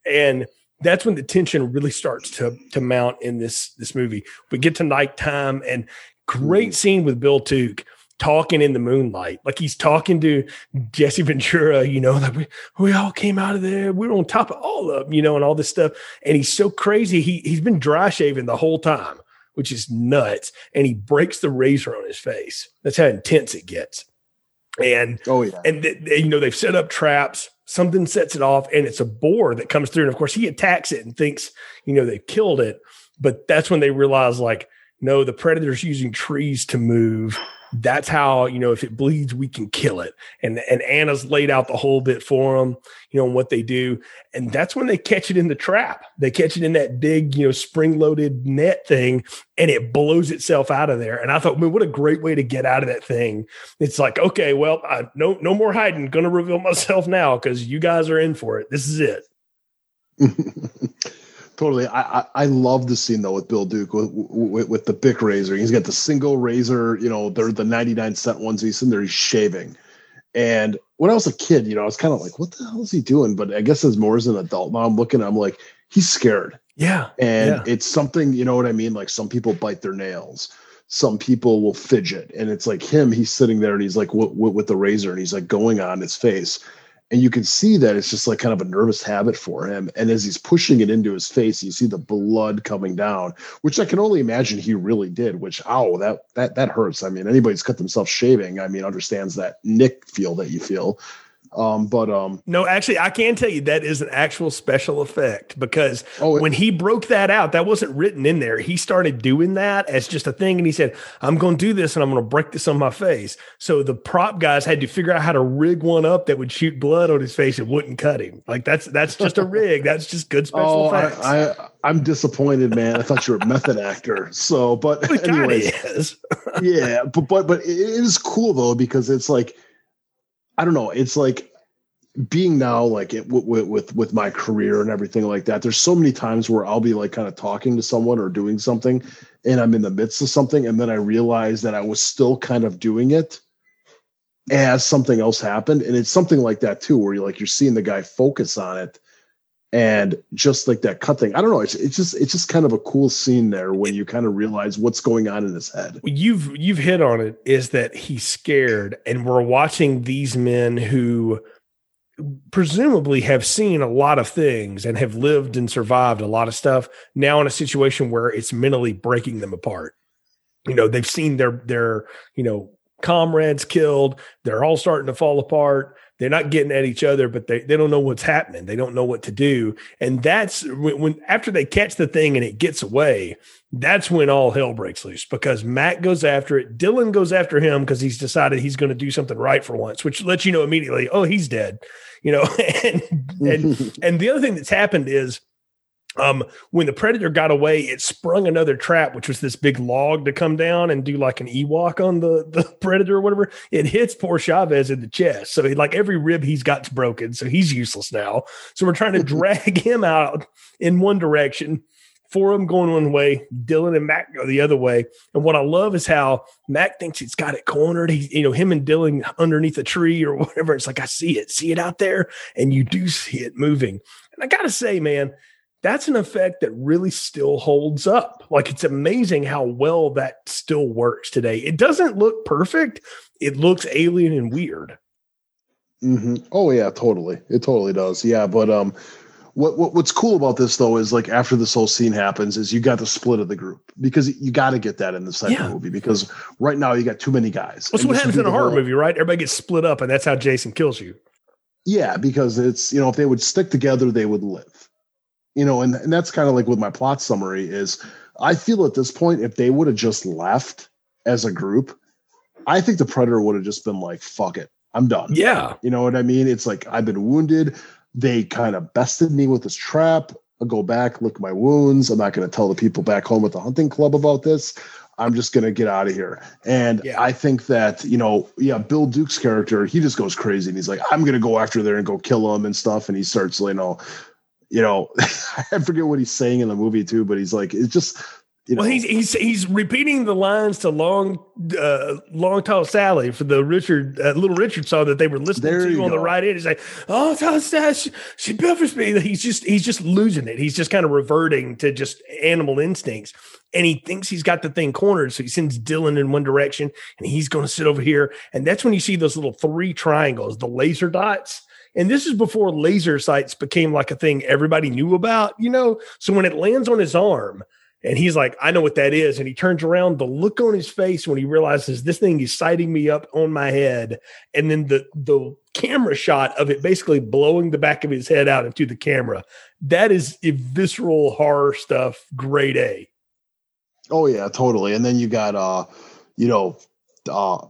And that's when the tension really starts to to mount in this this movie. We get to nighttime and great scene with Bill Duke talking in the moonlight. Like he's talking to Jesse Ventura, you know, like we, we all came out of there. We are on top of all of them, you know, and all this stuff. And he's so crazy. He he's been dry shaving the whole time, which is nuts. And he breaks the razor on his face. That's how intense it gets. And oh yeah, and th- you know they've set up traps. Something sets it off, and it's a boar that comes through. And of course, he attacks it and thinks you know they've killed it. But that's when they realize like, no, the predator's using trees to move that's how you know if it bleeds we can kill it. And and anna's laid out the whole bit for them you know what they do. And that's when they catch it in the trap. They catch it in that big you know spring loaded net thing and it blows itself out of there. And i thought man what a great way to get out of that thing. It's like okay well I, no no more hiding. Gonna reveal myself now because you guys are in for it. This is it Totally. I, I, I love the scene though with Bill Duke with, with, with the Bic razor. He's got the single razor, you know, they're the 99 cent ones. He's in there, he's shaving. And when I was a kid, you know, I was kind of like, what the hell is he doing? But I guess as more as an adult now, I'm looking, I'm like, he's scared. Yeah. And yeah. it's something, you know what I mean? Like some people bite their nails. Some people will fidget. And it's like him, he's sitting there and he's like, with, with the razor and he's like going on his face and you can see that it's just like kind of a nervous habit for him. And as he's pushing it into his face you see the blood coming down which i can only imagine he really did which ow that that that hurts. I mean anybody's cut themselves shaving i mean understands that nick feel that you feel um, but um, no, actually, I can tell you that is an actual special effect because oh, when he broke that out, that wasn't written in there. He started doing that as just a thing, and he said, "I'm going to do this, and I'm going to break this on my face." So the prop guys had to figure out how to rig one up that would shoot blood on his face and wouldn't cut him. Like that's that's just a rig. That's just good special oh, effects. I, I am disappointed, man. I thought you were a method actor. So, but anyways, yeah, but but but it is cool though because it's like I don't know. It's like being now like it, with, with with my career and everything like that. There's so many times where I'll be like kind of talking to someone or doing something, and I'm in the midst of something, and then I realize that I was still kind of doing it as something else happened, and it's something like that too, where you're like you're seeing the guy focus on it, and just like that cut thing. I don't know. It's, it's just it's just kind of a cool scene there when you kind of realize what's going on in his head. You've you've hit on it is that he's scared and we're watching these men who presumably have seen a lot of things and have lived and survived a lot of stuff now in a situation where it's mentally breaking them apart. You know they've seen their their you know comrades killed. They're all starting to fall apart they're not getting at each other, but they, they don't know what's happening. They don't know what to do. And that's when, when after they catch the thing and it gets away, that's when all hell breaks loose because Mac goes after it. Dillon goes after him because he's decided he's going to do something right for once, which lets you know immediately, oh, he's dead. You know, and and and the other thing that's happened is um, when the predator got away, it sprung another trap, which was this big log to come down and do like an Ewok on the, the predator or whatever. It hits poor Chaves in the chest. So he, like every rib he's got's broken. So he's useless now. So we're trying to drag him out in one direction. Four of them going one way, Dillon and Mac go the other way. And what I love is how Mac thinks he's got it cornered. He, you know, him and Dillon underneath a tree or whatever. It's like, I see it, see it out there. And you do see it moving. And I got to say, man, that's an effect that really still holds up. Like it's amazing how well that still works today. It doesn't look perfect, it looks alien and weird. Mm-hmm. Oh yeah, totally. It totally does. Yeah, but um, what, what what's cool about this though is like after this whole scene happens, is you got the split of the group because you got to get that in the second yeah. movie because right now you got too many guys. That's what happens in a horror movie, right? Everybody gets split up, and that's how Jason kills you. Yeah, because it's you know if they would stick together, they would live. You know, and, and that's kind of like with my plot summary is I feel at this point if they would have just left as a group, I think the predator would have just been like, "Fuck it, I'm done." Yeah, you know what I mean? It's like I've been wounded. They kind of bested me with this trap. I'll go back, look at my wounds. I'm not going to tell the people back home at the hunting club about this. I'm just going to get out of here. And yeah. I think that, you know, yeah, Bill Duke's character, he just goes crazy and he's like, I'm going to go after there and go kill him and stuff. And he starts, you know, you know, I forget what he's saying in the movie too, but he's like, it's just you know, well, he's he's he's repeating the lines to Long uh, Long Tall Sally for the Richard uh, Little Richard song that they were listening to on go. the right end. He's like, "Oh, Tall Sally, she, she buffers me." He's just he's just losing it. He's just kind of reverting to just animal instincts, and he thinks he's got the thing cornered. So he sends Dillon in one direction, and he's going to sit over here. And that's when you see those little three triangles, the laser dots. And this is before laser sights became like a thing everybody knew about, you know. So when it lands on his arm and he's like, I know what that is. And he turns around, the look on his face when he realizes this thing is sighting me up on my head. And then the the camera shot of it basically blowing the back of his head out into the camera. That is visceral horror stuff, grade A. Oh yeah, totally. And then you got uh, you know, uh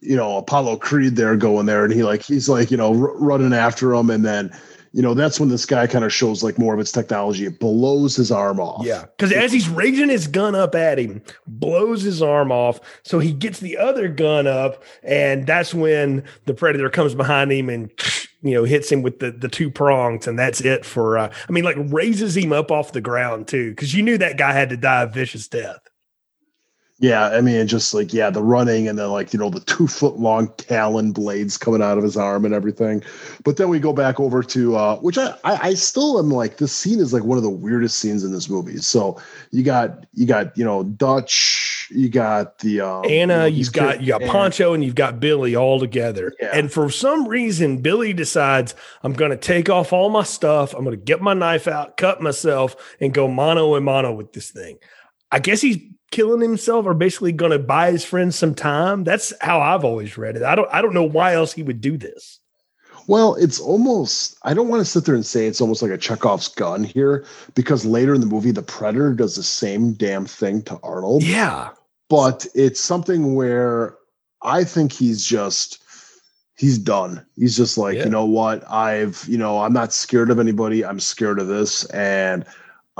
you know, Apollo Creed there going there and he like he's like, you know, r- running after him and then you know, that's when this guy kind of shows like more of its technology. It blows his arm off. Yeah. Because as he's raising his gun up at him, blows his arm off. So he gets the other gun up. And that's when the predator comes behind him and, you know, hits him with the, the two prongs. And that's it for, uh, I mean, like raises him up off the ground too. Cause you knew that guy had to die a vicious death. Yeah, I mean, just like yeah, the running and then like you know the two foot long talon blades coming out of his arm and everything. But then we go back over to uh, which I, I I still am like this scene is like one of the weirdest scenes in this movie. So you got you got you know Dutch, you got the um, Anna, you have got you got Pancho, and you've got Billy all together. Yeah. And for some reason, Billy decides I'm going to take off all my stuff. I'm going to get my knife out, cut myself, and go mano a mano with this thing. I guess he's killing himself or basically going to buy his friends some time. That's how I've always read it. I don't I don't know why else he would do this. Well, it's almost I don't want to sit there and say it's almost like a Chekhov's gun here because later in the movie the predator does the same damn thing to Arnold. Yeah. But it's something where I think he's just he's done. He's just like, yeah. you know what? I've, you know, I'm not scared of anybody. I'm scared of this and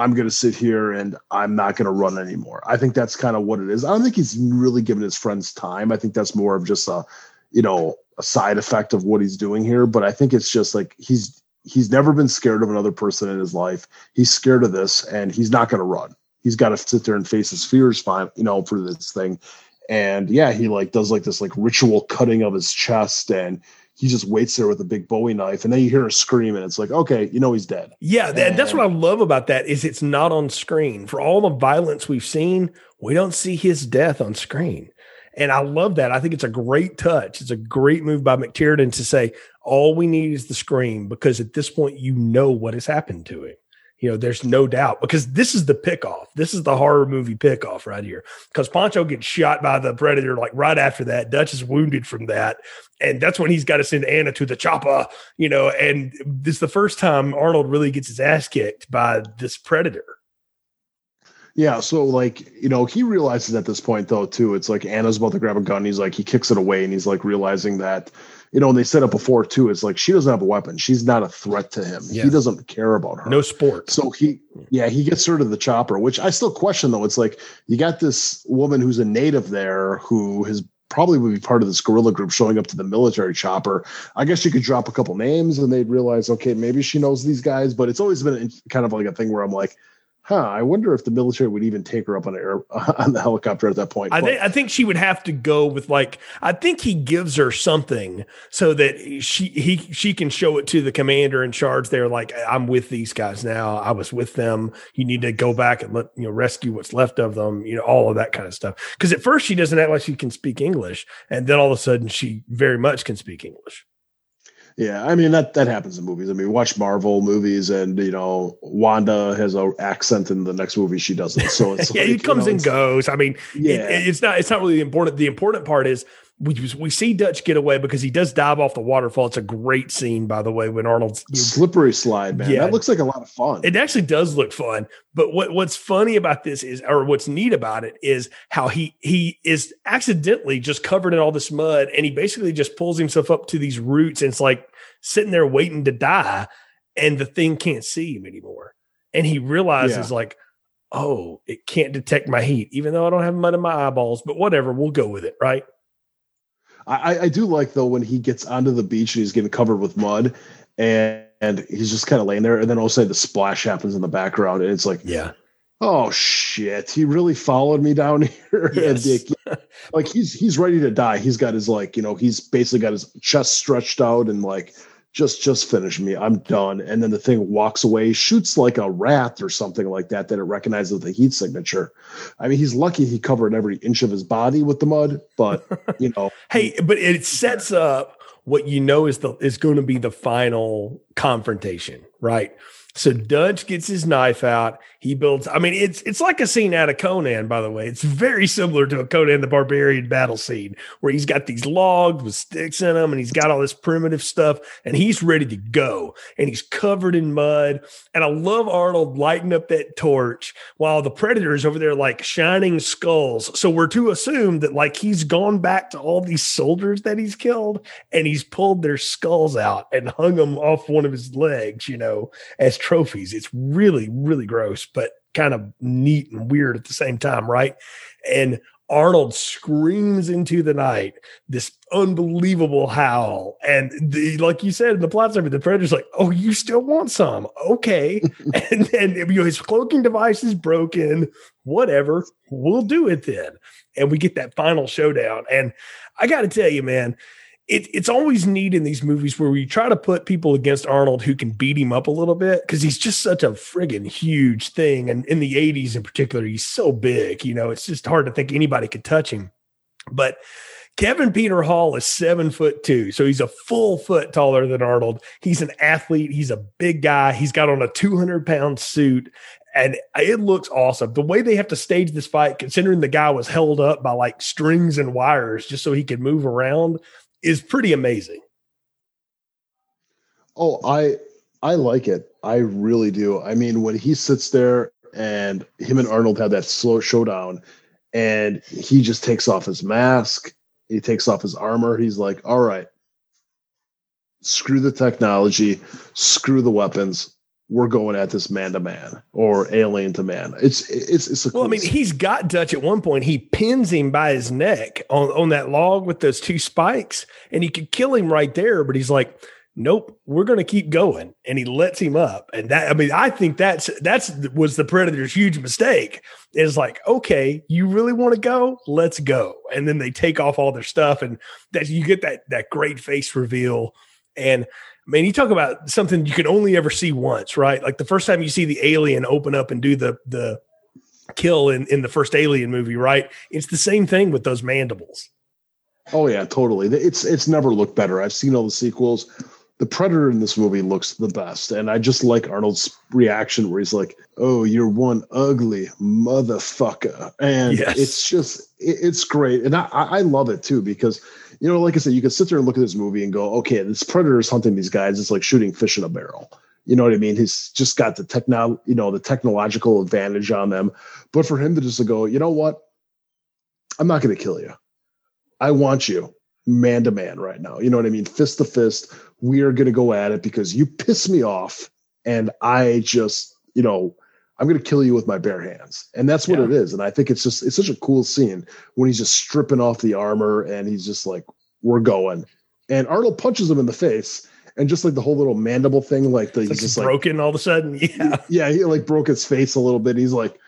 I'm going to sit here and I'm not going to run anymore. I think that's kind of what it is. I don't think he's really given his friends time. I think that's more of just a, you know, a side effect of what he's doing here. But I think it's just like he's he's never been scared of another person in his life. He's scared of this, and he's not going to run. He's got to sit there and face his fears, fine, you know, for this thing. And yeah, he like does like this like ritual cutting of his chest, and he just waits there with a big Bowie knife, and then you hear a scream, and it's like, okay, you know he's dead. Yeah, and, that's what I love about that is it's not on screen. For all the violence we've seen, we don't see his death on screen. And I love that. I think it's a great touch. It's a great move by McTiernan to say all we need is the scream because at this point you know what has happened to him. You know, there's no doubt because this is the pickoff. This is the horror movie pickoff right here. Because Pancho gets shot by the predator like right after that. Dutch is wounded from that. And that's when he's got to send Anna to the chopper, you know. And this is the first time Arnold really gets his ass kicked by this predator. Yeah, so like you know, he realizes at this point though too. It's like Anna's about to grab a gun. He's like he kicks it away, and he's like realizing that you know, and they said it before too. It's like she doesn't have a weapon. She's not a threat to him. Yeah. He doesn't care about her. No sport. So he, yeah, he gets her to the chopper, which I still question though. It's like you got this woman who's a native there who has probably would be part of this guerrilla group showing up to the military chopper. I guess you could drop a couple names and they'd realize, okay, maybe she knows these guys. But it's always been kind of like a thing where I'm like, huh, I wonder if the military would even take her up on air on the helicopter at that point. I think I think she would have to go with like I think he gives her something so that she he she can show it to the commander in charge there like I'm with these guys now. I was with them. You need to go back and let you know rescue what's left of them, you know, all of that kind of stuff. Cuz at first she doesn't act like she can speak English and then all of a sudden she very much can speak English. Yeah, I mean that that happens in movies. I mean, watch Marvel movies, and you know, Wanda has a accent in the next movie she doesn't. So it's yeah, like, it comes you know, and goes. I mean, Yeah. it, it's not it's not really the important. The important part is we we see Dutch get away because he does dive off the waterfall. It's a great scene, by the way, when Arnold's slippery slide, man. Yeah. That looks like a lot of fun. it actually does look fun. But what what's funny about this is, or what's neat about it is how he he is accidentally just covered in all this mud, and he basically just pulls himself up to these roots, and it's like sitting there waiting to die, and the thing can't see him anymore, and he realizes like, oh, it can't detect my heat, even though I don't have mud in my eyeballs. But whatever, we'll go with it, right? I, I do like though when he gets onto the beach and he's getting covered with mud, and, and he's just kind of laying there, and then all of a sudden the splash happens in the background, and it's like, Yeah, oh shit, he really followed me down here. And, Yes. like, like he's he's ready to die. He's got his like you know he's basically got his chest stretched out and like just just finish me. I'm done. And then the thing walks away, shoots like a rat or something like that that it recognizes the heat signature. I mean, he's lucky he covered every inch of his body with the mud, but you know, Hey, but it sets up what you know is the is going to be the final confrontation, right? So Dutch gets his knife out. He builds. I mean, it's it's like a scene out of Conan, by the way. It's very similar to a Conan the Barbarian battle scene where he's got these logs with sticks in them, and he's got all this primitive stuff, and he's ready to go, and he's covered in mud. And I love Arnold lighting up that torch while the predator is over there like shining skulls. So we're to assume that like he's gone back to all these soldiers that he's killed and he's pulled their skulls out and hung them off one of his legs, you know, as trophies. It's really, really gross, but kind of neat and weird at the same time, right? And Arnold screams into the night this unbelievable howl. And the, like you said in the plot summary, the predator's like, Oh, you still want some? Okay. and then you know, his cloaking device is broken. Whatever. We'll do it then. And we get that final showdown. And I got to tell you, man, it, it's always neat in these movies where we try to put people against Arnold who can beat him up a little bit because he's just such a friggin' huge thing. And in the 80s in particular, he's so big, you know, it's just hard to think anybody could touch him. But Kevin Peter Hall is seven foot two. So he's a full foot taller than Arnold. He's an athlete. He's a big guy. He's got on a 200 pound suit and it looks awesome. The way they have to stage this fight, considering the guy was held up by like strings and wires just so he could move around, is pretty amazing. Oh, I I like it. I really do. I mean, when he sits there and him and Arnold have that slow showdown, and he just takes off his mask, he takes off his armor. He's like, "All right, screw the technology, screw the weapons. We're going at this man to man or alien to man." It's it's it's a Well, I mean, scene. he's got Dutch at one point. He pins him by his neck on, on that log with those two spikes, and he could kill him right there. But he's like, "Nope, we're going to keep going," and he lets him up. And that, I mean, I think that's that's was the predator's huge mistake. Is like, okay, you really want to go? Let's go. And then they take off all their stuff, and that you get that that great face reveal. And man, you talk about something you can only ever see once, right? Like the first time you see the alien open up and do the the kill in, in the first alien movie, right? It's the same thing with those mandibles. Oh yeah, totally. It's it's never looked better. I've seen all the sequels. The Predator in this movie looks the best, and I just like Arnold's reaction where he's like, "Oh, you're one ugly motherfucker," and Yes. it's just it, it's great, and I I I love it too because you know, like I said, you can sit there and look at this movie and go, "Okay, this Predator is hunting these guys. It's like shooting fish in a barrel." You know what I mean? He's just got the techno, you know, the technological advantage on them. But for him to just go, you know what? I'm not going to kill you. I want you man to man right now. You know what I mean? Fist to fist. We are going to go at it because you piss me off. And I just, you know, I'm going to kill you with my bare hands. And that's what Yeah. it is. And I think it's just, it's such a cool scene when he's just stripping off the armor and he's just like, we're going. And Arnold punches him in the face. and just like the whole little mandible thing, like the It's he's like just broken all of a sudden. Yeah. yeah, he like broke his face a little bit. He's like,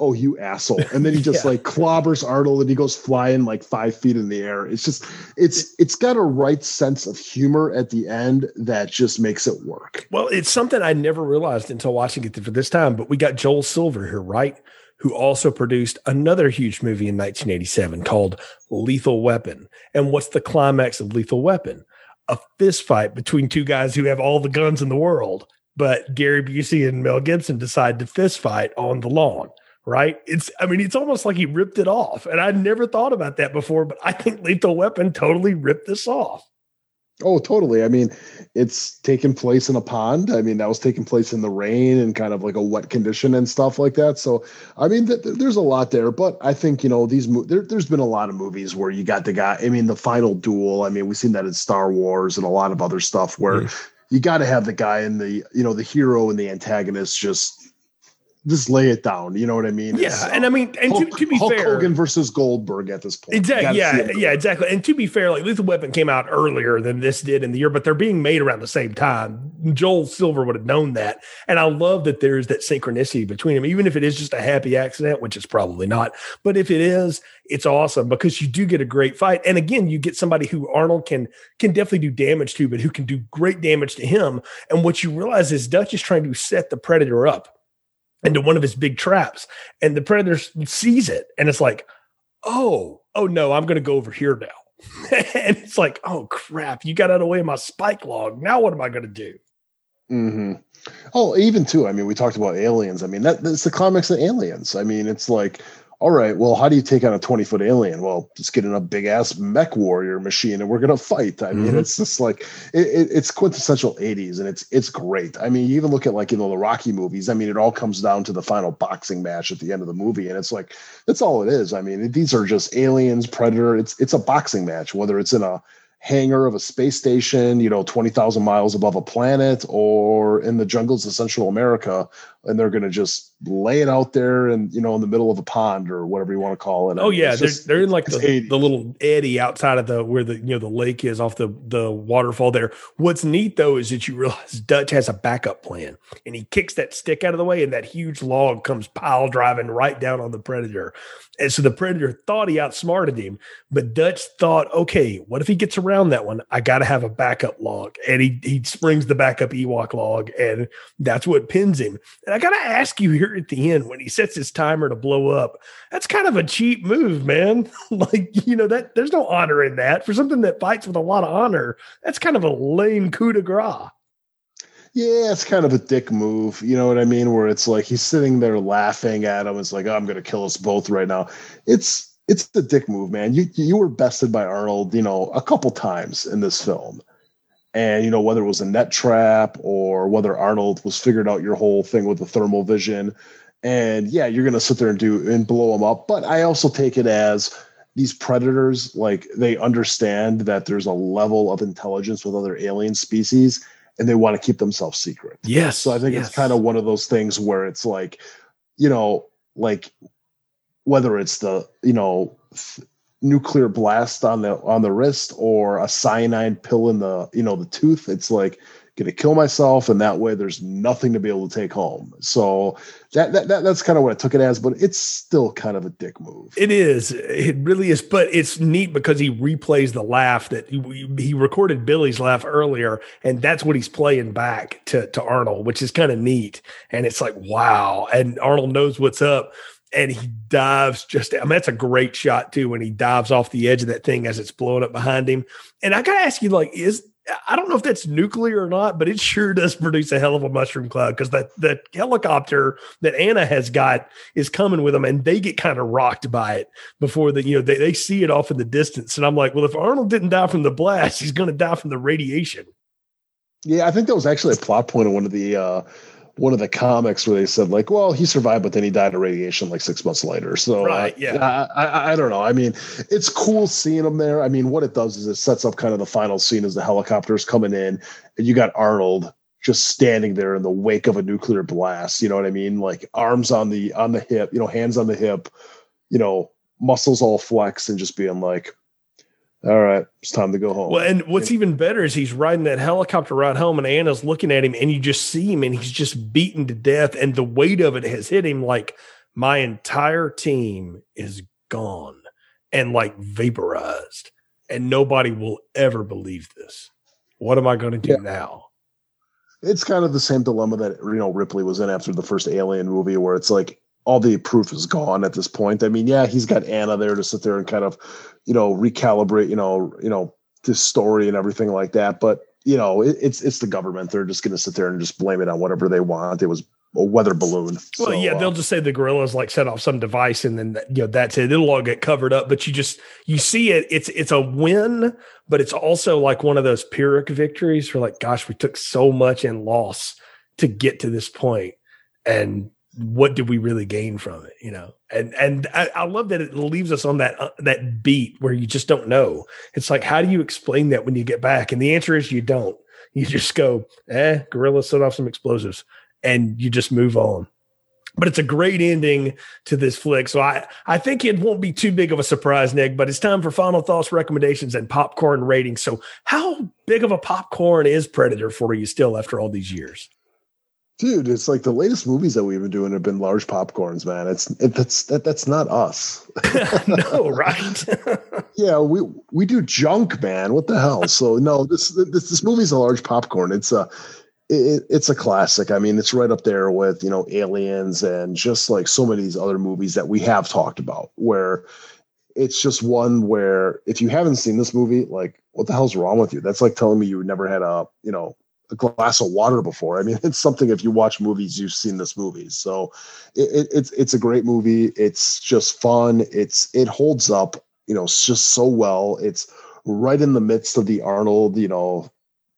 "Oh, you asshole!" And then he just Yeah. like clobbers Arnold, and he goes flying like five feet in the air. It's just it's it's got a right sense of humor at the end that just makes it work. Well, it's something I never realized until watching it for this time, but we got Joel Silver here, right? Who also produced another huge movie in 1987 called Lethal Weapon. And what's the climax of Lethal Weapon? A fist fight between two guys who have all the guns in the world. But Gary Busey and Mel Gibson decide to fist fight on the lawn, right? It's, I mean, it's almost like he ripped it off. And I never thought about that before, but I think Lethal Weapon totally ripped this off. Oh, totally. I mean, it's taking place in a pond. I mean, that was taking place in the rain and kind of like a wet condition and stuff like that. So, I mean, th- th- there's a lot there. But I think you know these. Mo- there, there's been a lot of movies where you got the guy. I mean, the final duel. I mean, we've seen that in Star Wars and a lot of other stuff where hmm. you got to have the guy and the you know the hero and the antagonist just just lay it down. You know what I mean? Yeah. And I mean, and Hulk, to, to be Hulk fair, Hogan versus Goldberg at this point. Exactly. Yeah. Yeah. Exactly. And to be fair, like Lethal Weapon came out earlier than this did in the year, but they're being made around the same time. Joel Silver would have known that, and I love that there's that synchronicity between them, even if it is just a happy accident, which it's probably not. But if it is, it's awesome because you do get a great fight, and again, you get somebody who Arnold can can definitely do damage to, but who can do great damage to him. And what you realize is Dutch is trying to set the predator up into one of his big traps, and the predator sees it, and it's like oh, oh no, I'm going to go over here now. and it's like, oh crap, you got out of the way of my spike log. Now what am I going to do? hmm Oh, even too. I mean, we talked about aliens. I mean, that that's the climax of aliens. I mean, it's like, all right, well, how do you take on a 20 foot alien? Well, just get in a big ass mech warrior machine and we're gonna fight. I mean, Mhm. it's just like it, it, it's quintessential 80s and it's it's great. I mean, you even look at like you know the Rocky movies. I mean, it all comes down to the final boxing match at the end of the movie, and it's like that's all it is. I mean, these are just aliens, predator. It's it's a boxing match, whether it's in a hangar of a space station, you know, 20,000 miles above a planet or in the jungles of Central America. And they're going to just lay it out there and, you know, in the middle of a pond or whatever you want to call it. I Oh mean, yeah, they're, just- they're in like the, the little eddy outside of the where the you know the lake is off the the waterfall there. What's neat though is that you realize Dutch has a backup plan, and he kicks that stick out of the way, and that huge log comes pile driving right down on the predator. And so the predator thought he outsmarted him, but Dutch thought, okay, what if he gets around that one? I got to have a backup log, and he he springs the backup Ewok log, and that's what pins him. And I got to ask you here at the end when he sets his timer to blow up, that's kind of a cheap move, man. like, you know, that there's no honor in that. For something that fights with a lot of honor, that's kind of a lame coup de grace. Yeah, it's kind of a dick move. You know what I mean? Where it's like he's sitting there laughing at him. It's like, oh, I'm going to kill us both right now. It's it's the dick move, man. You you were bested by Arnold, you know, a couple times in this film. And you know whether it was a net trap or whether Arnold was figured out your whole thing with the thermal vision, and yeah, you're gonna sit there and do and blow them up. But I also take it as these predators, like they understand that there's a level of intelligence with other alien species, and they want to keep themselves secret. Yes. So I think it's kind of one of those things where it's like, you know, like whether it's the you know th- nuclear blast on the on the wrist or a cyanide pill in the you know the tooth, it's like gonna kill myself, and that way there's nothing to be able to take home. So that, that, that that's kind of what I took it as, but it's still kind of a dick move. It is. It really is. But it's neat because he replays the laugh that he, he recorded Billy's laugh earlier, and that's what he's playing back to, to Arnold, which is kind of neat. And it's like, wow. And Arnold knows what's up. And he dives just, I mean, that's a great shot too when he dives off the edge of that thing as it's blowing up behind him. And I got to ask you, like, is, I don't know if that's nuclear or not, but it sure does produce a hell of a mushroom cloud because that that helicopter that Anna has got is coming with them, and they get kind of rocked by it before the you know they, they see it off in the distance. And I'm like, well, if Arnold didn't die from the blast, he's going to die from the radiation. Yeah, I think that was actually a plot point of one of the uh one of the comics where they said like, well, he survived, but then he died of radiation like six months later. So, Right, uh, yeah. I, I, I don't know. I mean, it's cool seeing him there. I mean, what it does is it sets up kind of the final scene as the helicopter's coming in, and you got Arnold just standing there in the wake of a nuclear blast. You know what I mean? Like arms on the on the hip, you know, hands on the hip, you know, muscles all flexed, and just being like, all right, it's time to go home. Well, and what's even better is he's riding that helicopter ride home, and Anna's looking at him, and you just see him, and he's just beaten to death, and the weight of it has hit him like my entire team is gone and like vaporized, and nobody will ever believe this. What am I going to do yeah. now? It's kind of the same dilemma that you know Ripley was in after the first Alien movie, where it's like all the proof is gone at this point. I mean, yeah, he's got Anna there to sit there and kind of, you know, recalibrate, you know, you know, this story and everything like that. But you know, it, it's it's the government. They're just going to sit there and just blame it on whatever they want. It was a weather balloon. Well, so, yeah, they'll uh, just say the guerrillas like set off some device, and then you know that's it. It'll all get covered up. But you just you see it. It's it's a win, but it's also like one of those Pyrrhic victories for like, gosh, we took so much in loss to get to this point, and what did we really gain from it you know? And and I, I, love that it leaves us on that uh, that beat where you just don't know. It's like how do you explain that when you get back? And the answer is you don't. You just go eh guerrilla set off some explosives and you just move on. But it's a great ending to this flick. So i i think it won't be too big of a surprise nick but it's time for final thoughts recommendations and popcorn ratings. So how big of a popcorn is predator for you still after all these years Dude, it's like the latest movies that we've been doing have been large popcorns, man. It's it, that's that that's not us. no, right? yeah, we we do junk, man. What the hell? So no, this this this movie's a large popcorn. It's a it, it's a classic. I mean, it's right up there with you know Aliens and just like so many of these other movies that we have talked about. Where it's just one where if you haven't seen this movie, like what the hell's wrong with you? That's like telling me you never had a you know a glass of water before. I mean, it's something if you watch movies, you've seen this movie. So it, it's it's a great movie. It's just fun. It's it holds up, you know, just so well. It's right in the midst of the Arnold, you know,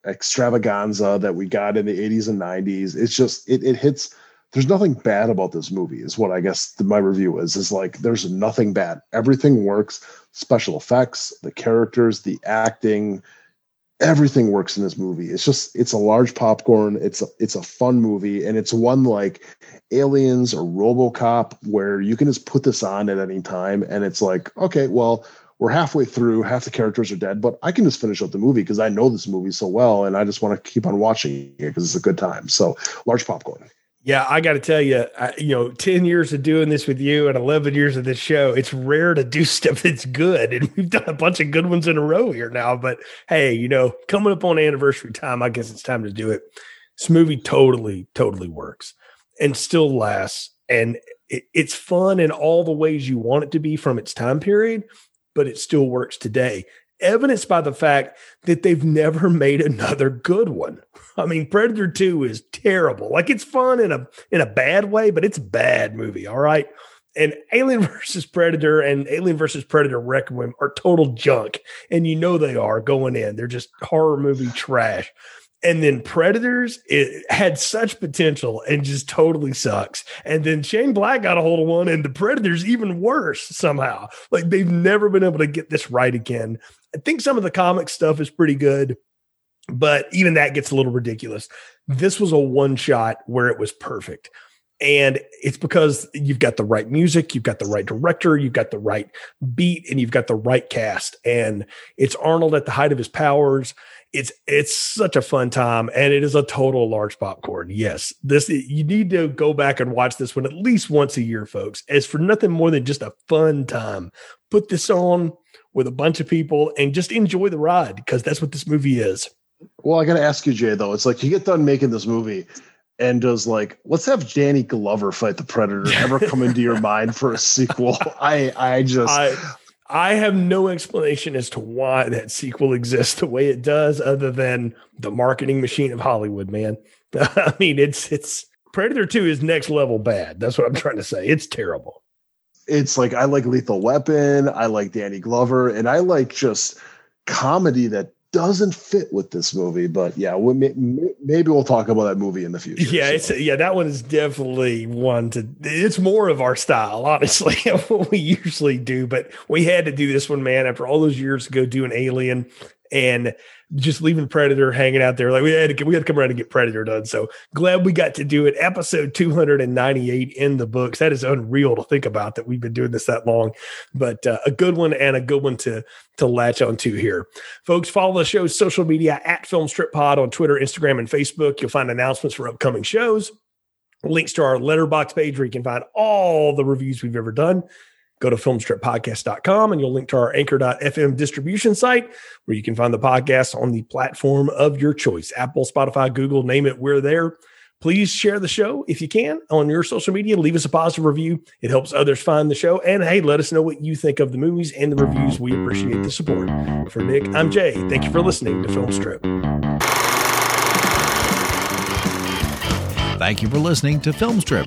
extravaganza that we got in the 80s and 90s. It's just it it hits there's nothing bad about this movie is what I guess my review is is like there's nothing bad. Everything works. Special effects, the characters, the acting, everything works in this movie. It's just it's a large popcorn. It's a, it's a fun movie, and it's one like Aliens or RoboCop where you can just put this on at any time, and it's like okay, well we're halfway through, half the characters are dead, but I can just finish up the movie because I know this movie so well, and I just want to keep on watching it because it's a good time. So large popcorn. Yeah, I got to tell you, I, you know, 10 years of doing this with you and 11 years of this show, it's rare to do stuff that's good. And we've done a bunch of good ones in a row here now. But hey, you know, coming up on anniversary time, I guess it's time to do it. This movie totally, totally works and still lasts. And it, it's fun in all the ways you want it to be from its time period, but it still works today evidenced by the fact that they've never made another good one. I mean, Predator 2 is terrible. Like it's fun in a in a bad way, but it's a bad movie, all right? And Alien versus Predator and Alien versus Predator Requiem are total junk. And you know they are going in. They're just horror movie trash. And then Predators, it had such potential and just totally sucks. And then Shane Black got a hold of one, and the Predators even worse somehow. Like they've never been able to get this right again. I think some of the comic stuff is pretty good, but even that gets a little ridiculous. This was a one shot where it was perfect. And it's because you've got the right music, you've got the right director, you've got the right beat, and you've got the right cast. And it's Arnold at the height of his powers it's it's such a fun time and it is a total large popcorn yes this you need to go back and watch this one at least once a year folks as for nothing more than just a fun time put this on with a bunch of people and just enjoy the ride because that's what this movie is well i gotta ask you jay though it's like you get done making this movie and does like let's have Danny Glover fight the Predator ever come into your mind for a sequel? I I just I, I have no explanation as to why that sequel exists the way it does, other than the marketing machine of Hollywood, man. I mean, it's it's Predator 2 is next level bad. That's what I'm trying to say. It's terrible. It's like I like Lethal Weapon, I like Danny Glover, and I like just comedy that doesn't fit with this movie. But yeah, we maybe we'll talk about that movie in the future. Yeah, so. it's yeah, that one is definitely one to. It's more of our style, honestly, what we usually do. But we had to do this one, man. After all those years ago, do an Alien, and just leaving Predator hanging out there. Like we had to we had to come around and get Predator done. So glad we got to do it. Episode 298 in the books. That is unreal to think about that we've been doing this that long, but uh, a good one and a good one to to latch onto here. Folks, follow the show's social media at Film Strip Pod on Twitter, Instagram, and Facebook. You'll find announcements for upcoming shows, links to our Letterboxd page where you can find all the reviews we've ever done go to filmstrippodcast.com and you'll link to our anchor.fm distribution site where you can find the podcast on the platform of your choice Apple, Spotify, Google, name it, we're there. Please share the show if you can on your social media. Leave us a positive review. It helps others find the show. And hey, let us know what you think of the movies and the reviews. We appreciate the support. For Nick, I'm Jay. Thank you for listening to Film Strip. Thank you for listening to Film Strip.